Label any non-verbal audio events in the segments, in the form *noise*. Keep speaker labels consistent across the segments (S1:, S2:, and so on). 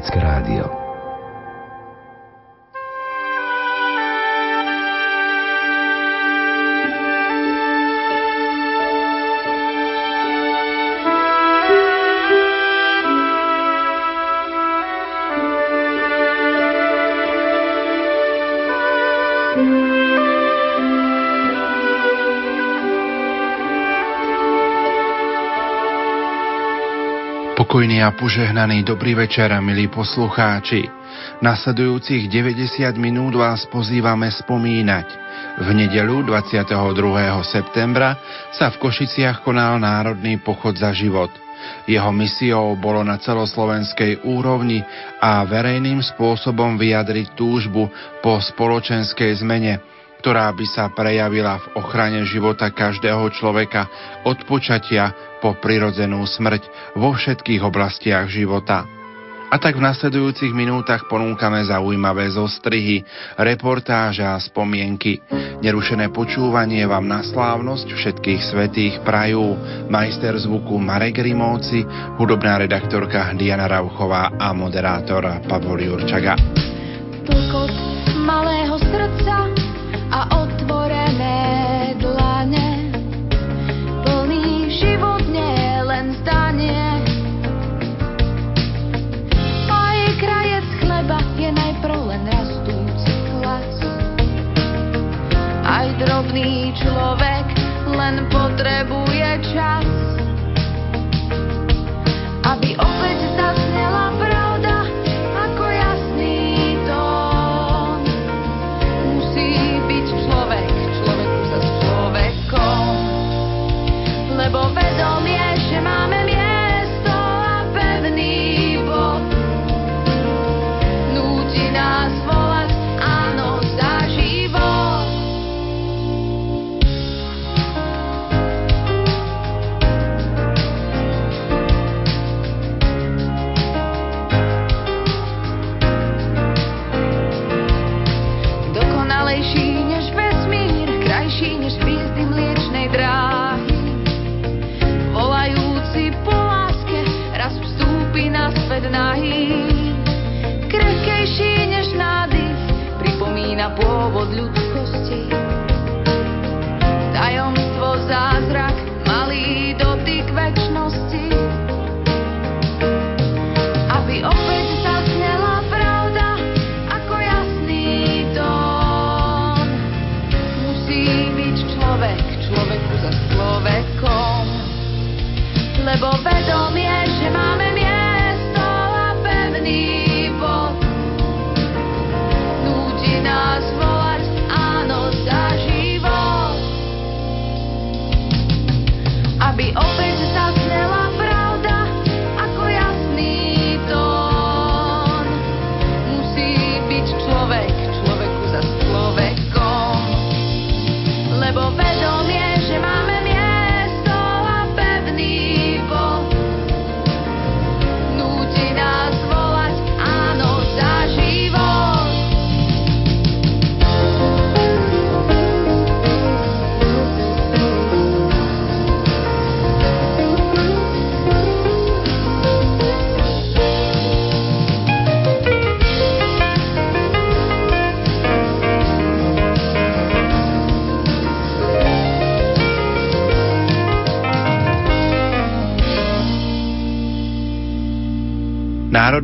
S1: Katolícke rádio
S2: Pokojný a požehnaný dobrý večer, milí poslucháči. Nasledujúcich 90 minút vás pozývame spomínať. V nedelu 22. septembra sa v Košiciach konal Národný pochod za život. Jeho misiou bolo na celoslovenskej úrovni a verejným spôsobom vyjadriť túžbu po spoločenskej zmene, ktorá by sa prejavila v ochrane života každého človeka od počatia po prirodzenú smrť vo všetkých oblastiach života. A tak v nasledujúcich minútach ponúkame zaujímavé zostrihy, reportáže a spomienky. Nerušené počúvanie vám na slávnosť všetkých svetých prajú majster zvuku Marek Rimóci, hudobná redaktorka Diana Rauchová a moderátor Pavol Jurčaga.
S3: Tlkot malého srdca drobný človek len potrebuje čas, aby opäť zasnela pravda. Vedomie,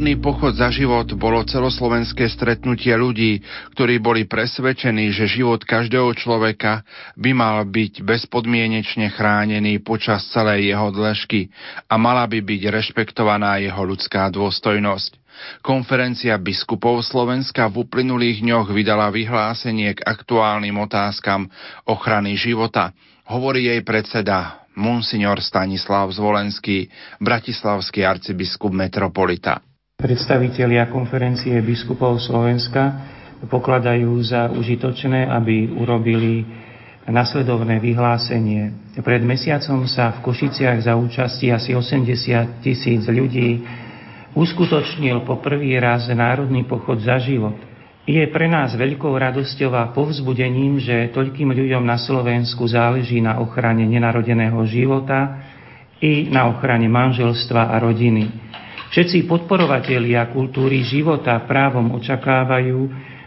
S2: Národný pochod za život bolo celoslovenské stretnutie ľudí, ktorí boli presvedčení, že život každého človeka by mal byť bezpodmienečne chránený počas celej jeho dĺžky a mala by byť rešpektovaná jeho ľudská dôstojnosť. Konferencia biskupov Slovenska v uplynulých dňoch vydala vyhlásenie k aktuálnym otázkam ochrany života. Hovorí jej predseda Monsignor Stanislav Zvolenský, bratislavský arcibiskup metropolita.
S4: Predstavitelia konferencie biskupov Slovenska pokladajú za užitočné, aby urobili nasledovné vyhlásenie. Pred mesiacom sa v Košiciach za účasti asi 80 tisíc ľudí uskutočnil po prvý raz Národný pochod za život. Je pre nás veľkou radosťou a povzbudením, že toľkým ľuďom na Slovensku záleží na ochrane nenarodeného života, i na ochrane manželstva a rodiny. Všetci podporovatelia kultúry života právom očakávajú,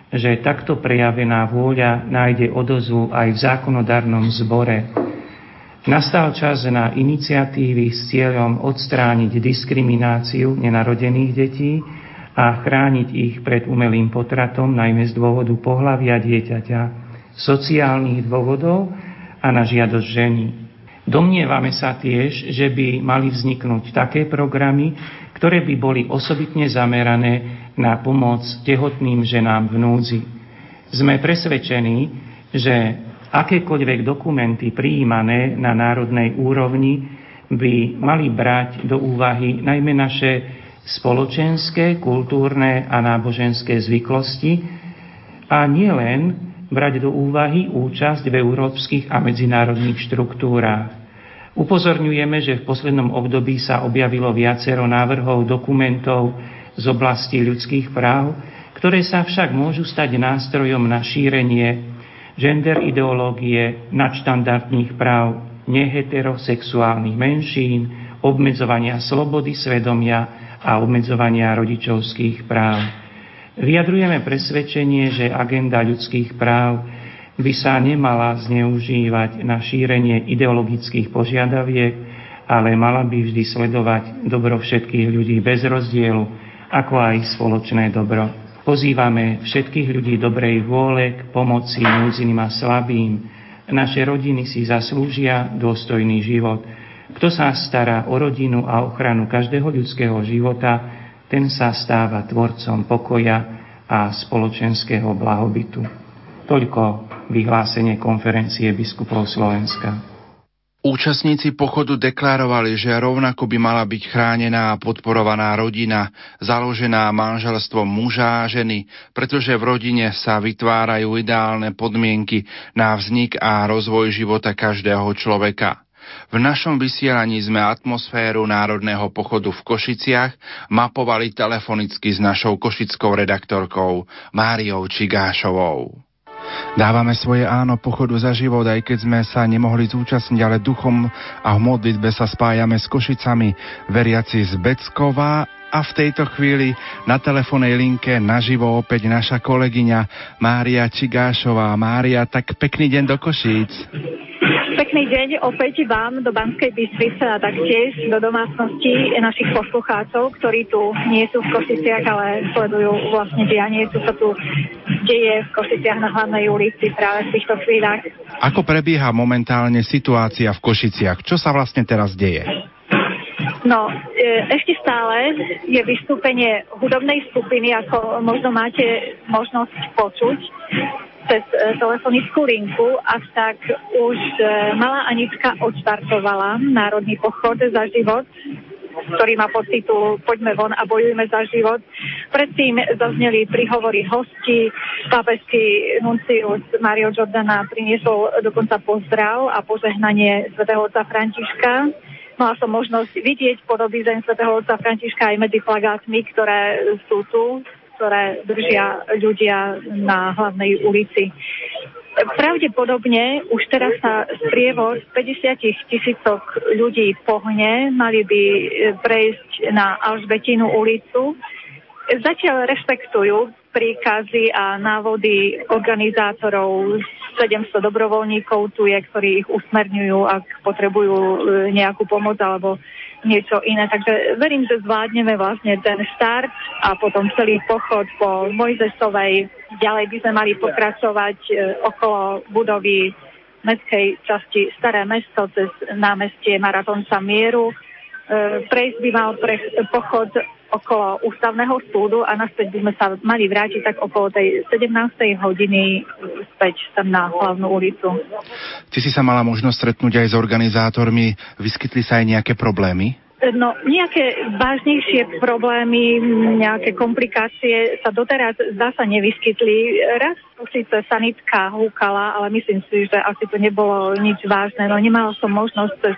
S4: že takto prejavená vôľa nájde odozvu aj v zákonodárnom zbore. Nastal čas na iniciatívy s cieľom odstrániť diskrimináciu nenarodených detí a chrániť ich pred umelým potratom, najmä z dôvodu pohlavia dieťaťa, sociálnych dôvodov a na žiadosť ženy. Domnievame sa tiež, že by mali vzniknúť také programy, ktoré by boli osobitne zamerané na pomoc tehotným ženám v núdzi. Sme presvedčení, že akékoľvek dokumenty prijímané na národnej úrovni by mali brať do úvahy najmä naše spoločenské, kultúrne a náboženské zvyklosti a nielen brať do úvahy účasť v európskych a medzinárodných štruktúrách. Upozorňujeme, že v poslednom období sa objavilo viacero návrhov dokumentov z oblasti ľudských práv, ktoré sa však môžu stať nástrojom na šírenie gender ideológie, nadštandardných práv neheterosexuálnych menšín, obmedzovania slobody svedomia a obmedzovania rodičovských práv. Vyjadrujeme presvedčenie, že agenda ľudských práv by sa nemala zneužívať na šírenie ideologických požiadaviek, ale mala by vždy sledovať dobro všetkých ľudí bez rozdielu, ako aj spoločné dobro. Pozývame všetkých ľudí dobrej vôle k pomoci núdziným a slabým. Naše rodiny si zaslúžia dôstojný život. Kto sa stará o rodinu a ochranu každého ľudského života, ten sa stáva tvorcom pokoja a spoločenského blahobytu. Toľko vyhlásenie konferencie biskupov Slovenska.
S2: Účastníci pochodu deklarovali, že rovnako by mala byť chránená a podporovaná rodina, založená manželstvom muža a ženy, pretože v rodine sa vytvárajú ideálne podmienky na vznik a rozvoj života každého človeka. V našom vysielaní sme atmosféru Národného pochodu v Košiciach mapovali telefonicky s našou košickou redaktorkou Máriou Čigášovou. Dávame svoje áno pochodu za život, aj keď sme sa nemohli zúčastniť, ale duchom a v modlitbe sa spájame s Košicami, veriaci z Beckova a v tejto chvíli na telefónnej linke naživo opäť naša kolegyňa Mária Čigášová. Mária, tak pekný deň do Košíc.
S5: Pekný deň opäť vám do Banskej Bystrice a taktiež do domácnosti našich poslucháčov, ktorí tu nie sú v Košiciach, ale sledujú vlastne dianie, čo sa tu deje v Košiciach na hlavnej ulici práve v týchto chvíľach.
S2: Ako prebieha momentálne situácia v Košiciach? Čo sa vlastne teraz deje?
S5: No, e, ešte stále je vystúpenie hudobnej skupiny, ako možno máte možnosť počuť cez e, telefonickú linku, avšak už e, malá Anička odštartovala Národný pochod za život ktorý má podtitul Poďme von a bojujme za život. Predtým zazneli prihovory hostí. Pápežský nuncius Mario Giordana priniesol dokonca pozdrav a požehnanie svätého otca Františka. Mala som možnosť vidieť podoby zem svätého otca Františka aj medzi plagátmi, ktoré sú tu ktoré držia ľudia na hlavnej ulici. Pravdepodobne už teraz sa sprievod 50 tisícok ľudí pohne, mali by prejsť na Alžbetinu ulicu. Zatiaľ rešpektujú príkazy a návody organizátorov 700 dobrovoľníkov tu je, ktorí ich usmerňujú, ak potrebujú nejakú pomoc alebo niečo iné. Takže verím, že zvládneme vlastne ten štart a potom celý pochod po Mojzesovej. Ďalej by sme mali pokračovať e, okolo budovy mestskej časti Staré mesto cez námestie Maratonca Mieru. E, prejsť by mal pre, pochod okolo ústavného súdu a naspäť by sme sa mali vrátiť tak okolo tej 17. hodiny späť tam na hlavnú ulicu.
S2: Ty si sa mala možnosť stretnúť aj s organizátormi. Vyskytli sa aj nejaké problémy?
S5: No, nejaké vážnejšie problémy, nejaké komplikácie sa doteraz zdá sa nevyskytli. Raz síce sanitka húkala, ale myslím si, že asi to nebolo nič vážne. No nemala som možnosť cez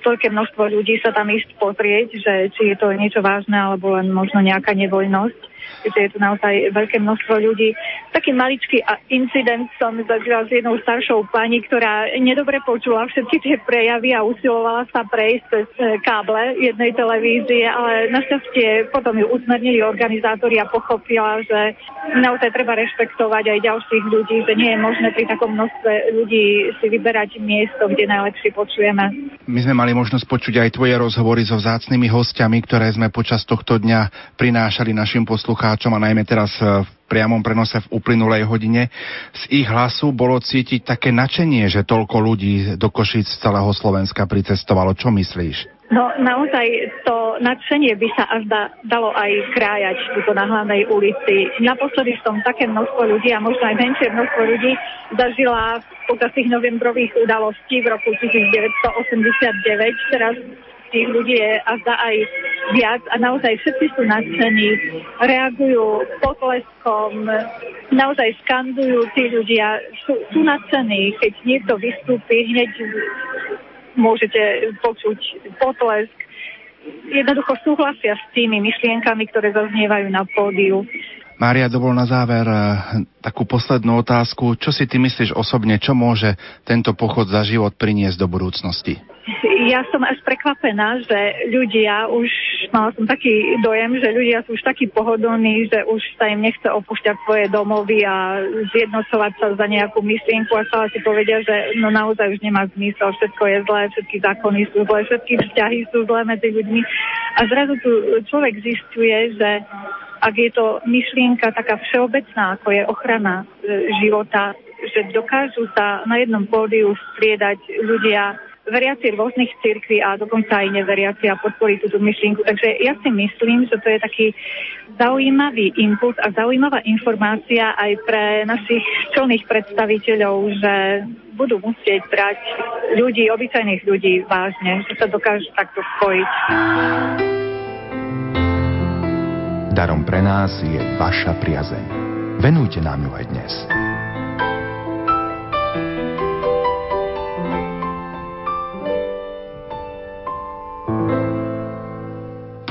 S5: toľké množstvo ľudí sa tam ísť pozrieť, že či je to niečo vážne alebo len možno nejaká nevoľnosť. Keďže je tu naozaj veľké množstvo ľudí. Taký maličký incident som zažila s jednou staršou pani, ktorá nedobre počula všetky tie prejavy a usilovala sa prejsť cez e, káble jednej televízie, ale našťastie potom ju usmernili organizátori a pochopila, že naozaj treba rešpektovať aj ďalších ľudí, že nie je možné pri takom množstve ľudí si vyberať miesto, kde najlepšie počujeme.
S2: My sme mali možnosť počuť aj tvoje rozhovory so vzácnymi hostiami, ktoré sme počas tohto dňa prinášali našim poslucháčom a najmä teraz v priamom prenose v uplynulej hodine. Z ich hlasu bolo cítiť také načenie, že toľko ľudí do Košic z celého Slovenska pricestovalo. Čo myslíš?
S5: No naozaj to nadšenie by sa až da, dalo aj krájať tuto na hlavnej ulici. Naposledy som také množstvo ľudí a možno aj menšie množstvo ľudí zažila počas tých novembrových udalostí v roku 1989. Teraz tých ľudí je a zdá aj viac a naozaj všetci sú nadšení, reagujú potleskom, naozaj skandujú tí ľudia, sú, sú nadšení, keď niekto vystúpi, hneď môžete počuť potlesk. Jednoducho súhlasia s tými myšlienkami, ktoré zaznievajú na pódiu.
S2: Mária, dovol na záver eh, takú poslednú otázku. Čo si ty myslíš osobne, čo môže tento pochod za život priniesť do budúcnosti?
S5: Ja som až prekvapená, že ľudia už, mala som taký dojem, že ľudia sú už takí pohodlní, že už sa im nechce opúšťať svoje domovy a zjednocovať sa za nejakú myšlienku a stále si povedia, že no naozaj už nemá zmysel, všetko je zlé, všetky zákony sú zlé, všetky vzťahy sú zlé medzi ľuďmi. A zrazu tu človek zistuje, že ak je to myšlienka taká všeobecná, ako je ochrana e, života, že dokážu sa na jednom pódiu striedať ľudia veriaci rôznych cirkví a dokonca aj neveriaci a podporí túto myšlienku. Takže ja si myslím, že to je taký zaujímavý impuls a zaujímavá informácia aj pre našich čelných predstaviteľov, že budú musieť brať ľudí, obyčajných ľudí vážne, že sa dokážu takto spojiť.
S1: Darom pre nás je vaša priazeň. Venujte nám ju aj dnes.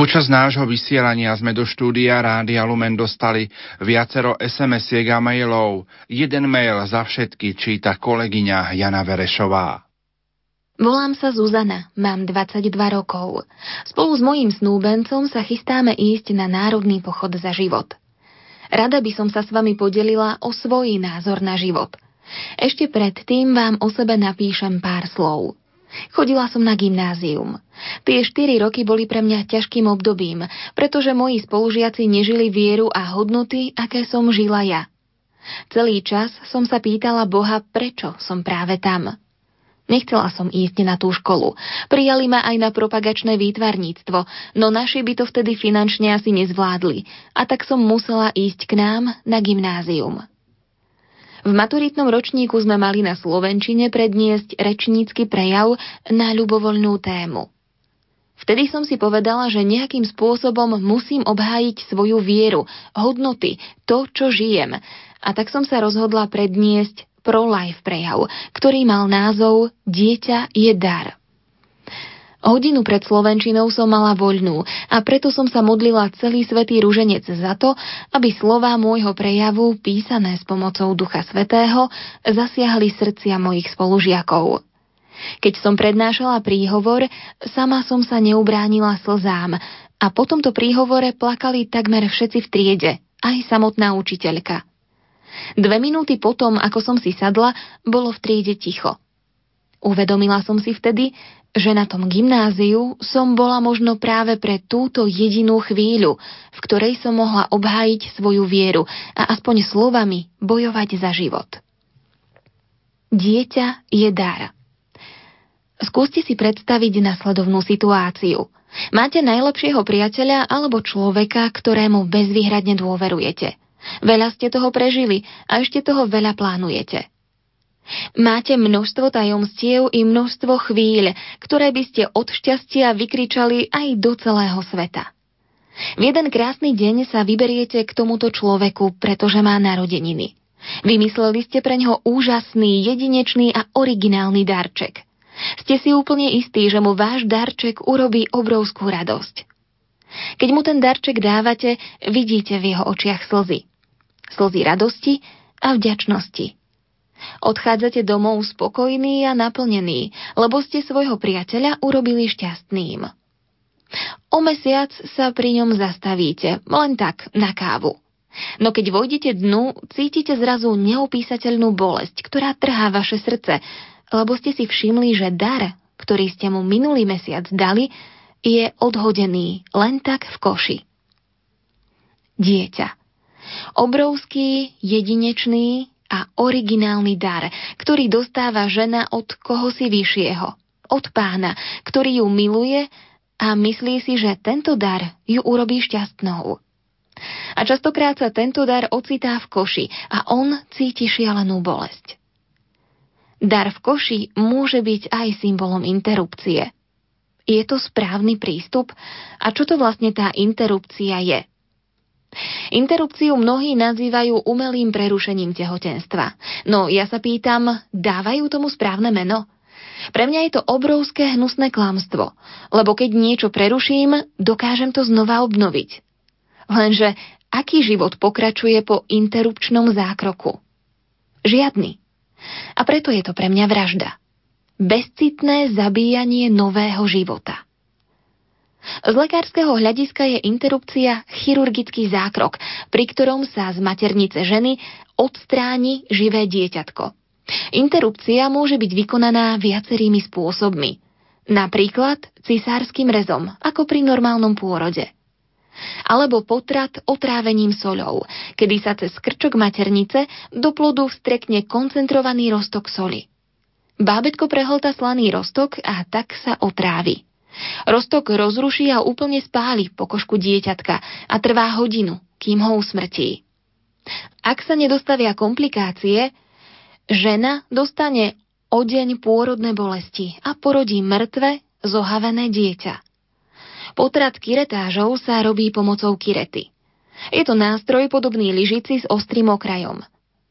S2: Počas nášho vysielania sme do štúdia Rádia Lumen dostali viacero SMS-iek a mailov. Jeden mail za všetky číta kolegyňa Jana Verešová.
S6: Volám sa Zuzana, mám 22 rokov. Spolu s mojím snúbencom sa chystáme ísť na Národný pochod za život. Rada by som sa s vami podelila o svoj názor na život. Ešte predtým vám o sebe napíšem pár slov. Chodila som na gymnázium. Tie 4 roky boli pre mňa ťažkým obdobím, pretože moji spolužiaci nežili vieru a hodnoty, aké som žila ja. Celý čas som sa pýtala Boha, prečo som práve tam. Nechcela som ísť na tú školu. Prijali ma aj na propagačné výtvarníctvo, no naši by to vtedy finančne asi nezvládli. A tak som musela ísť k nám na gymnázium. V maturitnom ročníku sme mali na Slovenčine predniesť rečnícky prejav na ľubovoľnú tému. Vtedy som si povedala, že nejakým spôsobom musím obhájiť svoju vieru, hodnoty, to, čo žijem. A tak som sa rozhodla predniesť pro-life prejav, ktorý mal názov Dieťa je dar. Hodinu pred Slovenčinou som mala voľnú a preto som sa modlila celý svetý ruženec za to, aby slová môjho prejavu, písané s pomocou Ducha Svetého, zasiahli srdcia mojich spolužiakov. Keď som prednášala príhovor, sama som sa neubránila slzám a po tomto príhovore plakali takmer všetci v triede, aj samotná učiteľka – Dve minúty potom, ako som si sadla, bolo v triede ticho. Uvedomila som si vtedy, že na tom gymnáziu som bola možno práve pre túto jedinú chvíľu, v ktorej som mohla obhájiť svoju vieru a aspoň slovami bojovať za život. Dieťa je dar. Skúste si predstaviť nasledovnú situáciu. Máte najlepšieho priateľa alebo človeka, ktorému bezvýhradne dôverujete. Veľa ste toho prežili a ešte toho veľa plánujete. Máte množstvo tajomstiev i množstvo chvíľ, ktoré by ste od šťastia vykričali aj do celého sveta. V jeden krásny deň sa vyberiete k tomuto človeku, pretože má narodeniny. Vymysleli ste pre ňoho úžasný, jedinečný a originálny darček. Ste si úplne istí, že mu váš darček urobí obrovskú radosť. Keď mu ten darček dávate, vidíte v jeho očiach slzy. Slzy radosti a vďačnosti. Odchádzate domov spokojný a naplnený, lebo ste svojho priateľa urobili šťastným. O mesiac sa pri ňom zastavíte, len tak, na kávu. No keď vojdete dnu, cítite zrazu neopísateľnú bolesť, ktorá trhá vaše srdce, lebo ste si všimli, že dar, ktorý ste mu minulý mesiac dali, je odhodený len tak v koši. Dieťa. Obrovský, jedinečný a originálny dar, ktorý dostáva žena od koho si vyššieho, od pána, ktorý ju miluje a myslí si, že tento dar ju urobí šťastnou. A častokrát sa tento dar ocitá v koši a on cíti šialenú bolesť. Dar v koši môže byť aj symbolom interrupcie. Je to správny prístup? A čo to vlastne tá interrupcia je? Interrupciu mnohí nazývajú umelým prerušením tehotenstva. No ja sa pýtam, dávajú tomu správne meno? Pre mňa je to obrovské hnusné klamstvo, lebo keď niečo preruším, dokážem to znova obnoviť. Lenže aký život pokračuje po interrupčnom zákroku? Žiadny. A preto je to pre mňa vražda. Bezcitné zabíjanie nového života. Z lekárskeho hľadiska je interrupcia chirurgický zákrok, pri ktorom sa z maternice ženy odstráni živé dieťatko. Interrupcia môže byť vykonaná viacerými spôsobmi. Napríklad cisárskym rezom, ako pri normálnom pôrode – alebo potrat otrávením soľou, kedy sa cez krčok maternice do plodu vstrekne koncentrovaný roztok soli. Bábetko prehlta slaný roztok a tak sa otrávi. Roztok rozruší a úplne spáli pokožku dieťatka a trvá hodinu, kým ho usmrtí. Ak sa nedostavia komplikácie, žena dostane o deň pôrodné bolesti a porodí mŕtve, zohavené dieťa. Potrat kiretážov sa robí pomocou kirety. Je to nástroj podobný lyžici s ostrým okrajom.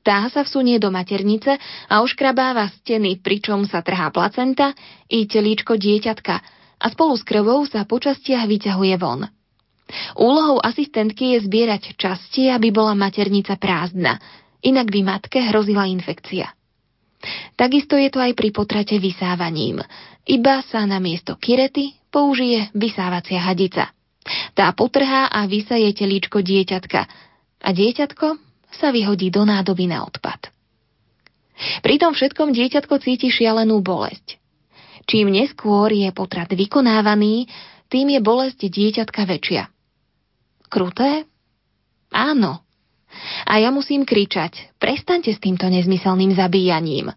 S6: Tá sa vsunie do maternice a oškrabáva steny, pričom sa trhá placenta i telíčko dieťatka a spolu s krvou sa po častiach vyťahuje von. Úlohou asistentky je zbierať časti, aby bola maternica prázdna, inak by matke hrozila infekcia. Takisto je to aj pri potrate vysávaním. Iba sa na miesto kirety použije vysávacia hadica. Tá potrhá a vysaje telíčko dieťatka a dieťatko sa vyhodí do nádoby na odpad. Pri tom všetkom dieťatko cíti šialenú bolesť. Čím neskôr je potrat vykonávaný, tým je bolesť dieťatka väčšia. Kruté? Áno. A ja musím kričať, prestaňte s týmto nezmyselným zabíjaním.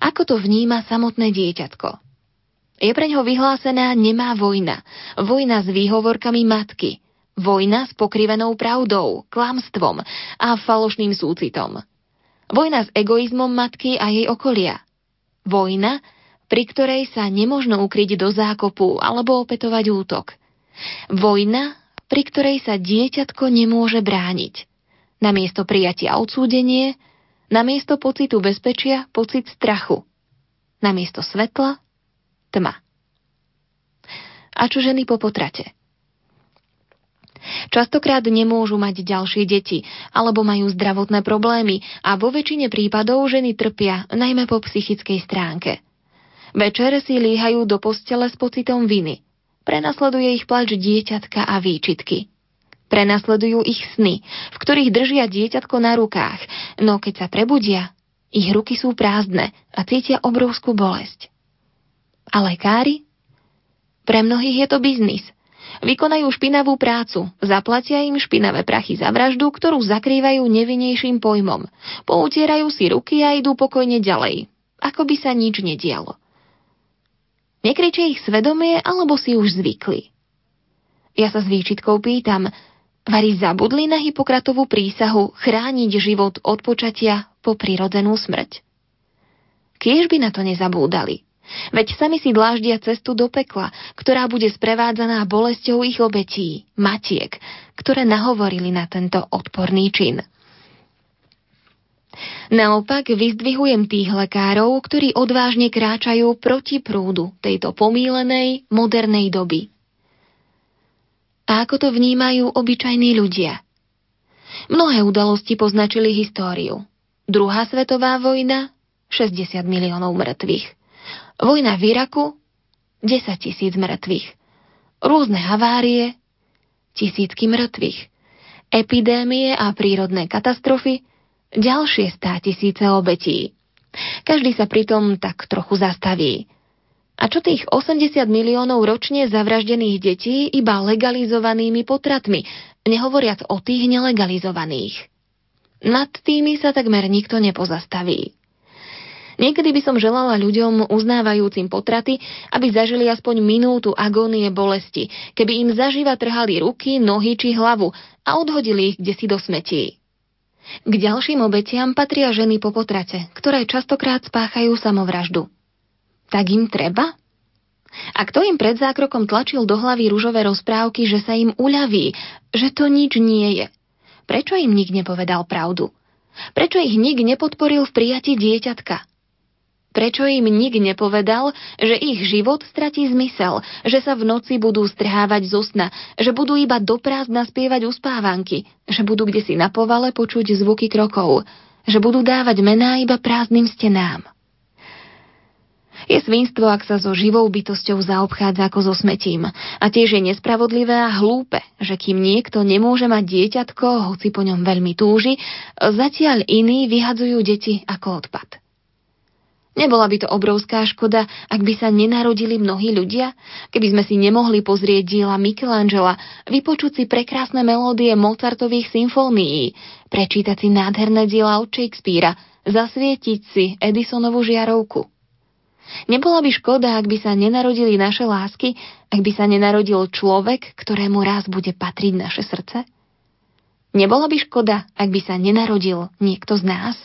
S6: Ako to vníma samotné dieťatko? Je pre ňo vyhlásená nemá vojna. Vojna s výhovorkami matky. Vojna s pokrivenou pravdou, klamstvom a falošným súcitom. Vojna s egoizmom matky a jej okolia. Vojna, pri ktorej sa nemožno ukryť do zákopu alebo opetovať útok. Vojna, pri ktorej sa dieťatko nemôže brániť. Namiesto prijatia odsúdenie, namiesto pocitu bezpečia pocit strachu. Namiesto svetla tma. A čo ženy po potrate? Častokrát nemôžu mať ďalšie deti alebo majú zdravotné problémy a vo väčšine prípadov ženy trpia, najmä po psychickej stránke. Večer si líhajú do postele s pocitom viny. Prenasleduje ich plač dieťatka a výčitky. Prenasledujú ich sny, v ktorých držia dieťatko na rukách, no keď sa prebudia, ich ruky sú prázdne a cítia obrovskú bolesť. A lekári? Pre mnohých je to biznis. Vykonajú špinavú prácu, zaplatia im špinavé prachy za vraždu, ktorú zakrývajú nevinejším pojmom. Poutierajú si ruky a idú pokojne ďalej, ako by sa nič nedialo. Nekričie ich svedomie, alebo si už zvykli. Ja sa s výčitkou pýtam, Vari zabudli na Hipokratovú prísahu chrániť život od počatia po prirodzenú smrť. Kiež by na to nezabúdali. Veď sami si dláždia cestu do pekla, ktorá bude sprevádzaná bolesťou ich obetí, matiek, ktoré nahovorili na tento odporný čin. Naopak vyzdvihujem tých lekárov, ktorí odvážne kráčajú proti prúdu tejto pomílenej, modernej doby. a ako to vnímajú obyčajní ľudia. Mnohé udalosti poznačili históriu. Druhá svetová vojna 60 miliónov mŕtvych. Vojna v Iraku 10 tisíc mŕtvych. Rôzne havárie, tisícky mŕtvych. Epidémie a prírodné katastrofy, ďalšie stá tisíce obetí. Každý sa pritom tak trochu zastaví. A čo tých 80 miliónov ročne zavraždených detí iba legalizovanými potratmi, nehovoriac o tých nelegalizovaných? Nad tými sa takmer nikto nepozastaví. Niekedy by som želala ľuďom uznávajúcim potraty, aby zažili aspoň minútu agónie bolesti, keby im zaživa trhali ruky, nohy či hlavu a odhodili ich kde si do smetí. K ďalším obetiam patria ženy po potrate, ktoré častokrát spáchajú samovraždu. Tak im treba? A kto im pred zákrokom tlačil do hlavy rúžové rozprávky, že sa im uľaví, že to nič nie je? Prečo im nik nepovedal pravdu? Prečo ich nik nepodporil v prijati dieťatka? Prečo im nik nepovedal, že ich život stratí zmysel, že sa v noci budú strhávať zo sna, že budú iba do prázdna spievať uspávanky, že budú kde si na povale počuť zvuky krokov, že budú dávať mená iba prázdnym stenám. Je svinstvo, ak sa so živou bytosťou zaobchádza ako so smetím. A tiež je nespravodlivé a hlúpe, že kým niekto nemôže mať dieťatko, hoci po ňom veľmi túži, zatiaľ iní vyhadzujú deti ako odpad. Nebola by to obrovská škoda, ak by sa nenarodili mnohí ľudia? Keby sme si nemohli pozrieť diela Michelangela, vypočuť si prekrásne melódie Mozartových symfónií, prečítať si nádherné diela od Shakespearea, zasvietiť si Edisonovú žiarovku. Nebola by škoda, ak by sa nenarodili naše lásky, ak by sa nenarodil človek, ktorému raz bude patriť naše srdce? Nebola by škoda, ak by sa nenarodil niekto z nás?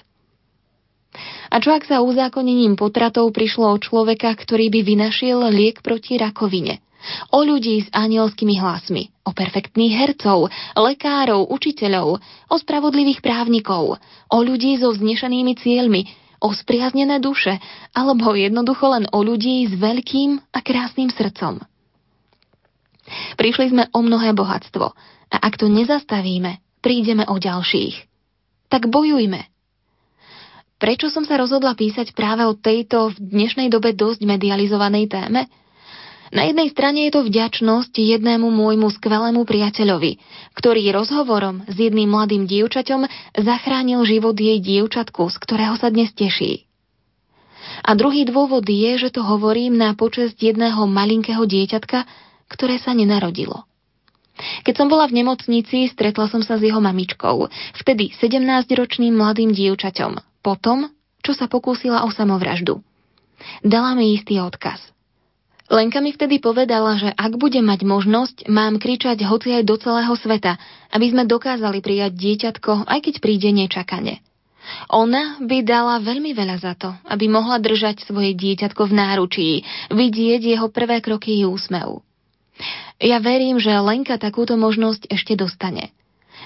S6: A čo ak sa uzákonením potratov prišlo o človeka, ktorý by vynašiel liek proti rakovine? O ľudí s anielskými hlasmi, o perfektných hercov, lekárov, učiteľov, o spravodlivých právnikov, o ľudí so vznešenými cieľmi, o spriaznené duše, alebo jednoducho len o ľudí s veľkým a krásnym srdcom. Prišli sme o mnohé bohatstvo a ak to nezastavíme, prídeme o ďalších. Tak bojujme, Prečo som sa rozhodla písať práve o tejto v dnešnej dobe dosť medializovanej téme? Na jednej strane je to vďačnosť jednému môjmu skvelému priateľovi, ktorý rozhovorom s jedným mladým dievčaťom zachránil život jej dievčatku, z ktorého sa dnes teší. A druhý dôvod je, že to hovorím na počesť jedného malinkého dieťatka, ktoré sa nenarodilo. Keď som bola v nemocnici, stretla som sa s jeho mamičkou, vtedy 17-ročným mladým dievčaťom, potom, čo sa pokúsila o samovraždu. Dala mi istý odkaz. Lenka mi vtedy povedala, že ak budem mať možnosť, mám kričať hoci aj do celého sveta, aby sme dokázali prijať dieťatko, aj keď príde nečakane. Ona by dala veľmi veľa za to, aby mohla držať svoje dieťatko v náručí, vidieť jeho prvé kroky i úsmev. Ja verím, že Lenka takúto možnosť ešte dostane.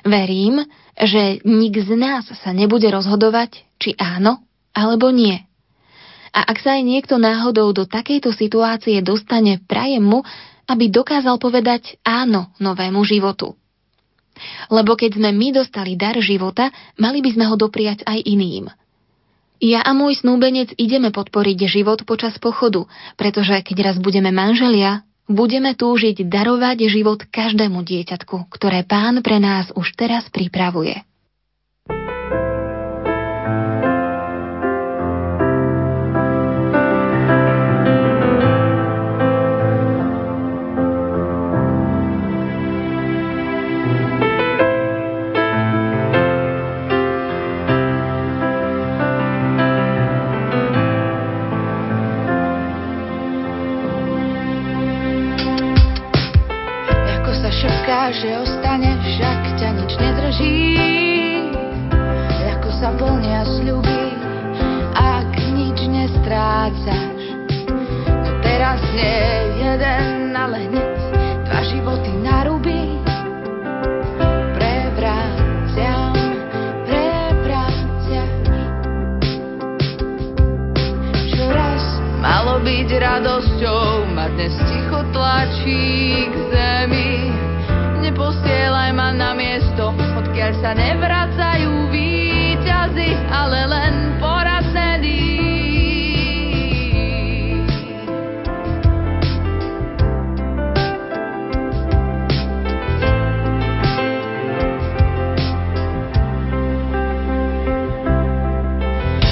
S6: Verím, že nik z nás sa nebude rozhodovať, či áno alebo nie. A ak sa aj niekto náhodou do takejto situácie dostane, prajem mu, aby dokázal povedať áno novému životu. Lebo keď sme my dostali dar života, mali by sme ho dopriať aj iným. Ja a môj snúbenec ideme podporiť život počas pochodu, pretože keď raz budeme manželia, budeme túžiť darovať život každému dieťatku, ktoré pán pre nás už teraz pripravuje.
S3: Že ostaneš, ak ťa nič nedrží. Ako sa plnia sľuby, ak nič nestrácaš. No teraz nie jeden, ale hneď dva životy naruby. Prevráciam, prevráciaš. Čo raz malo byť radosťou, ma dnes ticho tlačí k zemi odkiaľ sa nevracajú výťazy, ale len porazení.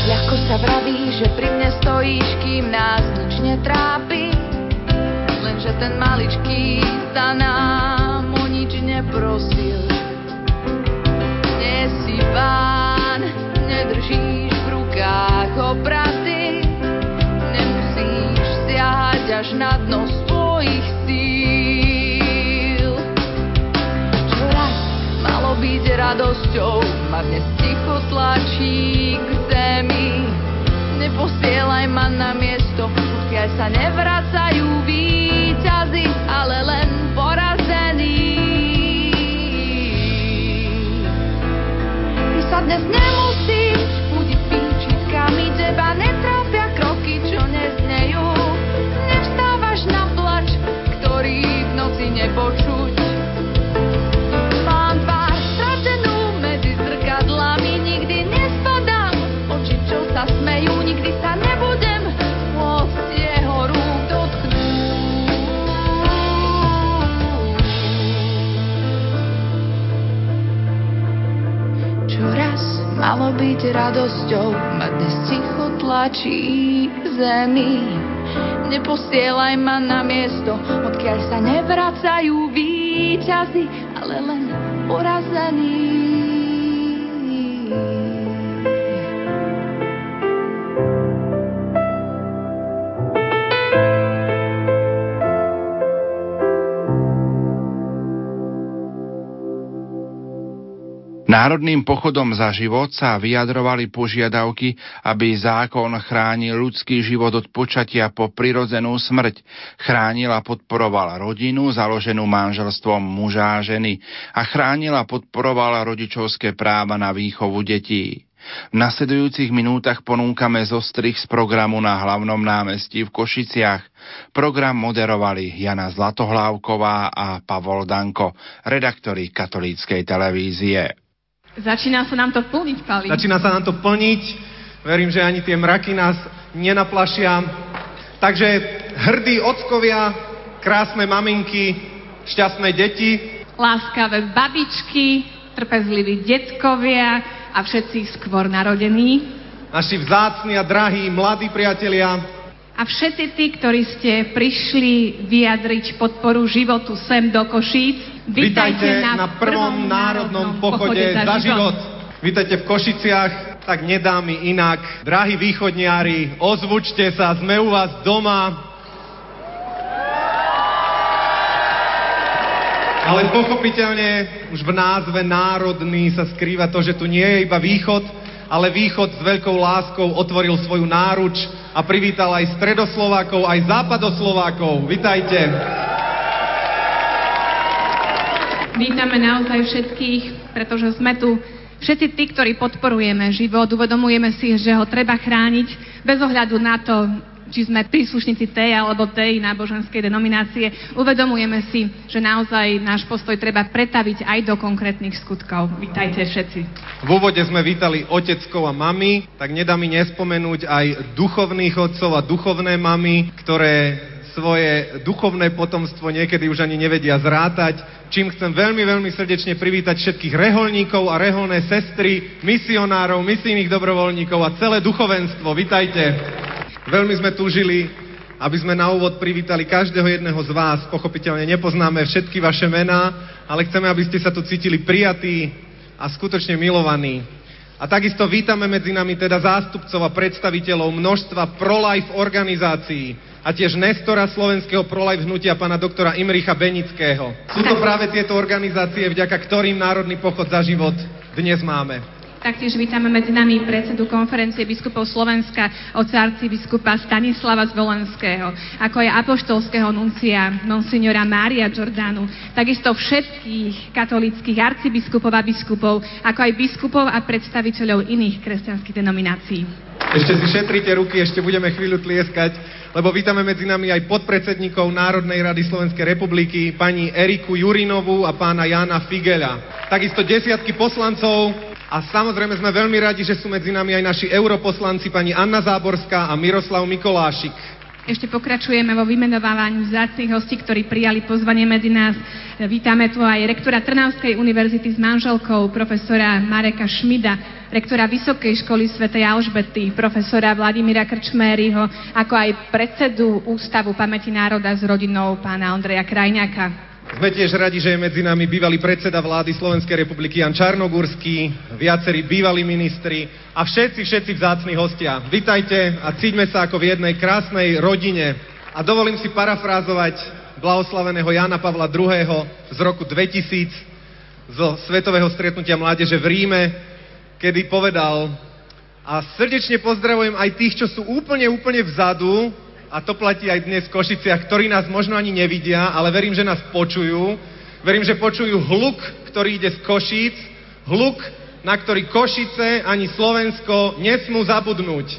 S3: Ľahko sa vraví, že pri mne stojíš, kým nás nič netrápi, lenže ten maličký o nič neprosil. Nie si pán, nedržíš v rukách obraty, nemusíš siahať až na dno svojich síl. Čo raz malo byť radosťou, ma dnes ticho tlačí k zemi. Neposielaj ma na miesto, odkiaľ sa nevracajú výťazy, ale len sa dnes nemusíš budiť výčitkami, teba netrápia kroky, čo neznejú. Nevstávaš na plač, ktorý v noci nepočuť. Mám tvár stratenú zrkadlami, nikdy nespadám. Oči, čo nikdy malo byť radosťou, ma dnes ticho tlačí k zemi. Neposielaj ma na miesto, odkiaľ sa nevracajú výťazy, ale len porazení.
S2: Národným pochodom za život sa vyjadrovali požiadavky, aby zákon chránil ľudský život od počatia po prirodzenú smrť, chránil a podporoval rodinu založenú manželstvom muža a ženy a chránil a podporoval rodičovské práva na výchovu detí. V nasledujúcich minútach ponúkame zostrih z programu na hlavnom námestí v Košiciach. Program moderovali Jana Zlatohlávková a Pavol Danko, redaktori katolíckej televízie.
S7: Začína sa nám to plniť, Pali.
S8: Začína sa nám to plniť. Verím, že ani tie mraky nás nenaplašia. Takže hrdí ockovia, krásne maminky, šťastné deti.
S7: Láskavé babičky, trpezliví detkovia a všetci skôr narodení.
S8: Naši vzácni a drahí mladí priatelia.
S7: A všetci tí, ktorí ste prišli vyjadriť podporu životu sem do Košíc,
S8: Vítajte na prvom národnom pochode za život. Vítajte v Košiciach, tak nedá mi inak. Drahí východniari, ozvučte sa, sme u vás doma. Ale pochopiteľne už v názve národný sa skrýva to, že tu nie je iba východ, ale východ s veľkou láskou otvoril svoju náruč a privítal aj stredoslovákov, aj západoslovákov. Vitajte.
S7: Vítame naozaj všetkých, pretože sme tu všetci tí, ktorí podporujeme život, uvedomujeme si, že ho treba chrániť bez ohľadu na to, či sme príslušníci tej alebo tej náboženskej denominácie, uvedomujeme si, že naozaj náš postoj treba pretaviť aj do konkrétnych skutkov. Vítajte všetci.
S8: V úvode sme vítali oteckov a mami, tak nedá mi nespomenúť aj duchovných otcov a duchovné mamy, ktoré svoje duchovné potomstvo niekedy už ani nevedia zrátať, čím chcem veľmi, veľmi srdečne privítať všetkých reholníkov a reholné sestry, misionárov, misijných dobrovoľníkov a celé duchovenstvo. Vitajte. Veľmi sme túžili, aby sme na úvod privítali každého jedného z vás. Pochopiteľne nepoznáme všetky vaše mená, ale chceme, aby ste sa tu cítili prijatí a skutočne milovaní. A takisto vítame medzi nami teda zástupcov a predstaviteľov množstva pro-life organizácií a tiež Nestora slovenského pro-life hnutia pána doktora Imricha Benického. Sú to práve tieto organizácie, vďaka ktorým Národný pochod za život dnes máme.
S7: Taktiež vítame medzi nami predsedu konferencie biskupov Slovenska, oca arcibiskupa Stanislava Zvolenského, ako aj apoštolského nuncia monsignora Mária Giordanu, takisto všetkých katolických arcibiskupov a biskupov, ako aj biskupov a predstaviteľov iných kresťanských denominácií.
S8: Ešte si šetrite ruky, ešte budeme chvíľu tlieskať, lebo vítame medzi nami aj podpredsedníkov Národnej rady Slovenskej republiky, pani Eriku Jurinovú a pána Jana Figela. Takisto desiatky poslancov a samozrejme sme veľmi radi, že sú medzi nami aj naši europoslanci pani Anna Záborská a Miroslav Mikolášik.
S7: Ešte pokračujeme vo vymenovávaní vzácných hostí, ktorí prijali pozvanie medzi nás. Vítame tu aj rektora Trnavskej univerzity s manželkou, profesora Mareka Šmida, rektora Vysokej školy svätej Alžbety, profesora Vladimíra Krčmériho, ako aj predsedu Ústavu pamäti národa s rodinou pána Ondreja Krajňaka.
S8: Sme tiež radi, že je medzi nami bývalý predseda vlády Slovenskej republiky Jan Čarnogurský, viacerí bývalí ministri a všetci, všetci vzácni hostia. Vitajte a cíťme sa ako v jednej krásnej rodine. A dovolím si parafrázovať blahoslaveného Jana Pavla II. z roku 2000 zo Svetového stretnutia mládeže v Ríme, kedy povedal a srdečne pozdravujem aj tých, čo sú úplne, úplne vzadu, a to platí aj dnes v Košiciach, ktorí nás možno ani nevidia, ale verím, že nás počujú. Verím, že počujú hluk, ktorý ide z Košíc, hluk, na ktorý Košice ani Slovensko nesmú zabudnúť.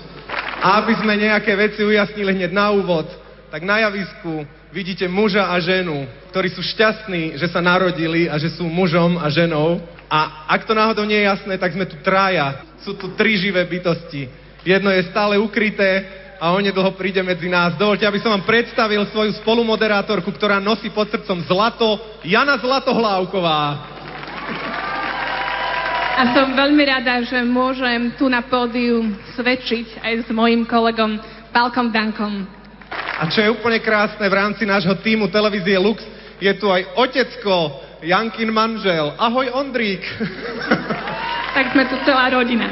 S8: A aby sme nejaké veci ujasnili hneď na úvod, tak na javisku vidíte muža a ženu, ktorí sú šťastní, že sa narodili a že sú mužom a ženou. A ak to náhodou nie je jasné, tak sme tu traja. Sú tu tri živé bytosti. Jedno je stále ukryté, a onedlho príde medzi nás. Dovolte, aby som vám predstavil svoju spolumoderátorku, ktorá nosí pod srdcom zlato, Jana Zlatohlávková.
S7: A som veľmi rada, že môžem tu na pódiu svedčiť aj s mojim kolegom Palkom Dankom.
S8: A čo je úplne krásne, v rámci nášho týmu televízie Lux je tu aj otecko, Jankin manžel. Ahoj, Ondrík.
S7: tak sme tu celá rodina.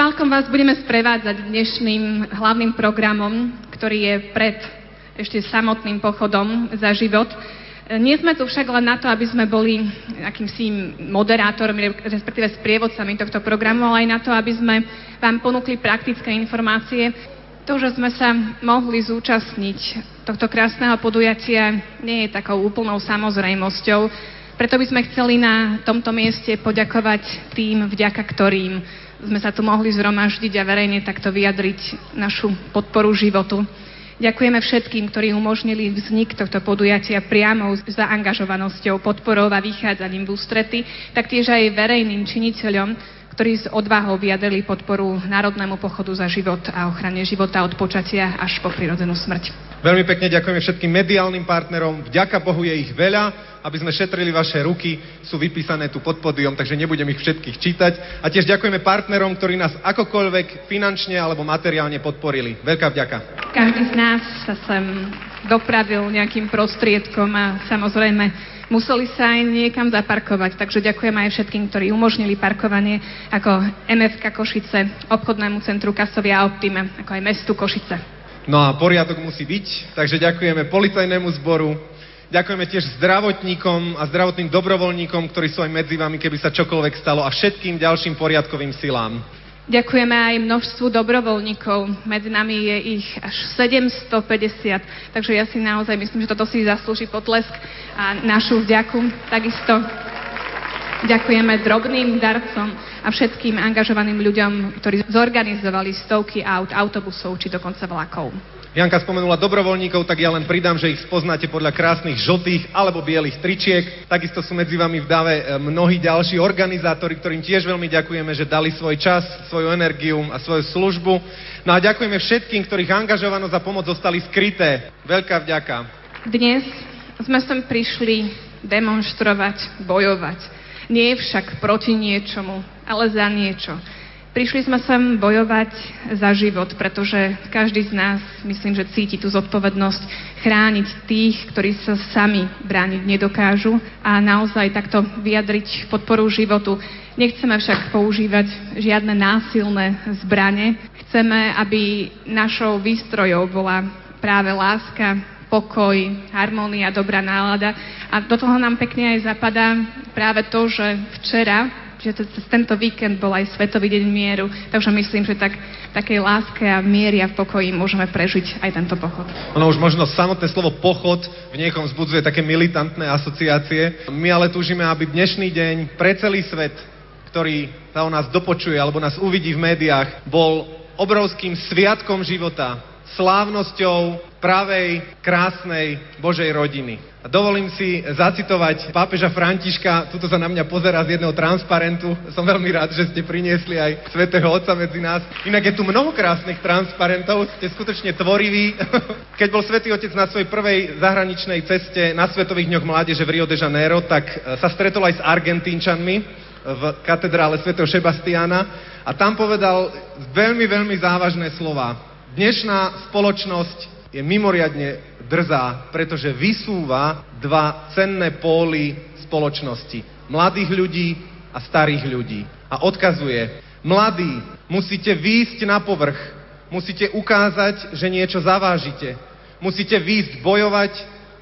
S7: Pálkom vás budeme sprevádzať dnešným hlavným programom, ktorý je pred ešte samotným pochodom za život. Nie sme tu však len na to, aby sme boli akýmsi moderátormi, respektíve sprievodcami tohto programu, ale aj na to, aby sme vám ponúkli praktické informácie. To, že sme sa mohli zúčastniť tohto krásneho podujatia, nie je takou úplnou samozrejmosťou. Preto by sme chceli na tomto mieste poďakovať tým, vďaka ktorým sme sa tu mohli zhromaždiť a verejne takto vyjadriť našu podporu životu. Ďakujeme všetkým, ktorí umožnili vznik tohto podujatia priamou zaangažovanosťou, podporou a vychádzaním v ústrety, taktiež aj verejným činiteľom, ktorí s odvahou vyjadrili podporu Národnému pochodu za život a ochrane života od počatia až po prirodzenú smrť.
S8: Veľmi pekne ďakujeme všetkým mediálnym partnerom. Vďaka Bohu je ich veľa, aby sme šetrili vaše ruky. Sú vypísané tu pod podium, takže nebudem ich všetkých čítať. A tiež ďakujeme partnerom, ktorí nás akokoľvek finančne alebo materiálne podporili. Veľká vďaka.
S7: Každý z nás sa sem dopravil nejakým prostriedkom a samozrejme museli sa aj niekam zaparkovať. Takže ďakujem aj všetkým, ktorí umožnili parkovanie ako MFK Košice, obchodnému centru Kasovia a Optime, ako aj mestu Košice.
S8: No a poriadok musí byť, takže ďakujeme policajnému zboru, Ďakujeme tiež zdravotníkom a zdravotným dobrovoľníkom, ktorí sú aj medzi vami, keby sa čokoľvek stalo a všetkým ďalším poriadkovým silám.
S7: Ďakujeme aj množstvu dobrovoľníkov. Medzi nami je ich až 750. Takže ja si naozaj myslím, že toto si zaslúži potlesk a našu vďaku. Takisto ďakujeme drobným darcom a všetkým angažovaným ľuďom, ktorí zorganizovali stovky aut, autobusov či dokonca vlakov.
S8: Janka spomenula dobrovoľníkov, tak ja len pridám, že ich spoznáte podľa krásnych žltých alebo bielých tričiek. Takisto sú medzi vami v dáve e, mnohí ďalší organizátori, ktorým tiež veľmi ďakujeme, že dali svoj čas, svoju energiu a svoju službu. No a ďakujeme všetkým, ktorých angažovanosť a pomoc zostali skryté. Veľká vďaka.
S7: Dnes sme sem prišli demonstrovať, bojovať. Nie však proti niečomu, ale za niečo. Prišli sme sem bojovať za život, pretože každý z nás, myslím, že cíti tú zodpovednosť chrániť tých, ktorí sa sami brániť nedokážu a naozaj takto vyjadriť podporu životu. Nechceme však používať žiadne násilné zbranie. Chceme, aby našou výstrojou bola práve láska, pokoj, harmónia, dobrá nálada. A do toho nám pekne aj zapadá práve to, že včera že cez tento víkend bol aj Svetový deň mieru, takže myslím, že tak, takej láske a miery a v pokoji môžeme prežiť aj tento pochod.
S8: Ono už možno samotné slovo pochod v niekom vzbudzuje také militantné asociácie. My ale túžime, aby dnešný deň pre celý svet, ktorý sa o nás dopočuje alebo nás uvidí v médiách, bol obrovským sviatkom života, slávnosťou pravej, krásnej Božej rodiny. A dovolím si zacitovať pápeža Františka, tuto sa na mňa pozera z jedného transparentu. Som veľmi rád, že ste priniesli aj svätého Otca medzi nás. Inak je tu mnoho krásnych transparentov, ste skutočne tvoriví. *laughs* Keď bol svätý Otec na svojej prvej zahraničnej ceste na Svetových dňoch mládeže v Rio de Janeiro, tak e, sa stretol aj s Argentínčanmi v katedrále svätého Šebastiana a tam povedal veľmi, veľmi závažné slova. Dnešná spoločnosť je mimoriadne drzá, pretože vysúva dva cenné póly spoločnosti. Mladých ľudí a starých ľudí. A odkazuje, mladí, musíte výjsť na povrch, musíte ukázať, že niečo zavážite. Musíte výjsť bojovať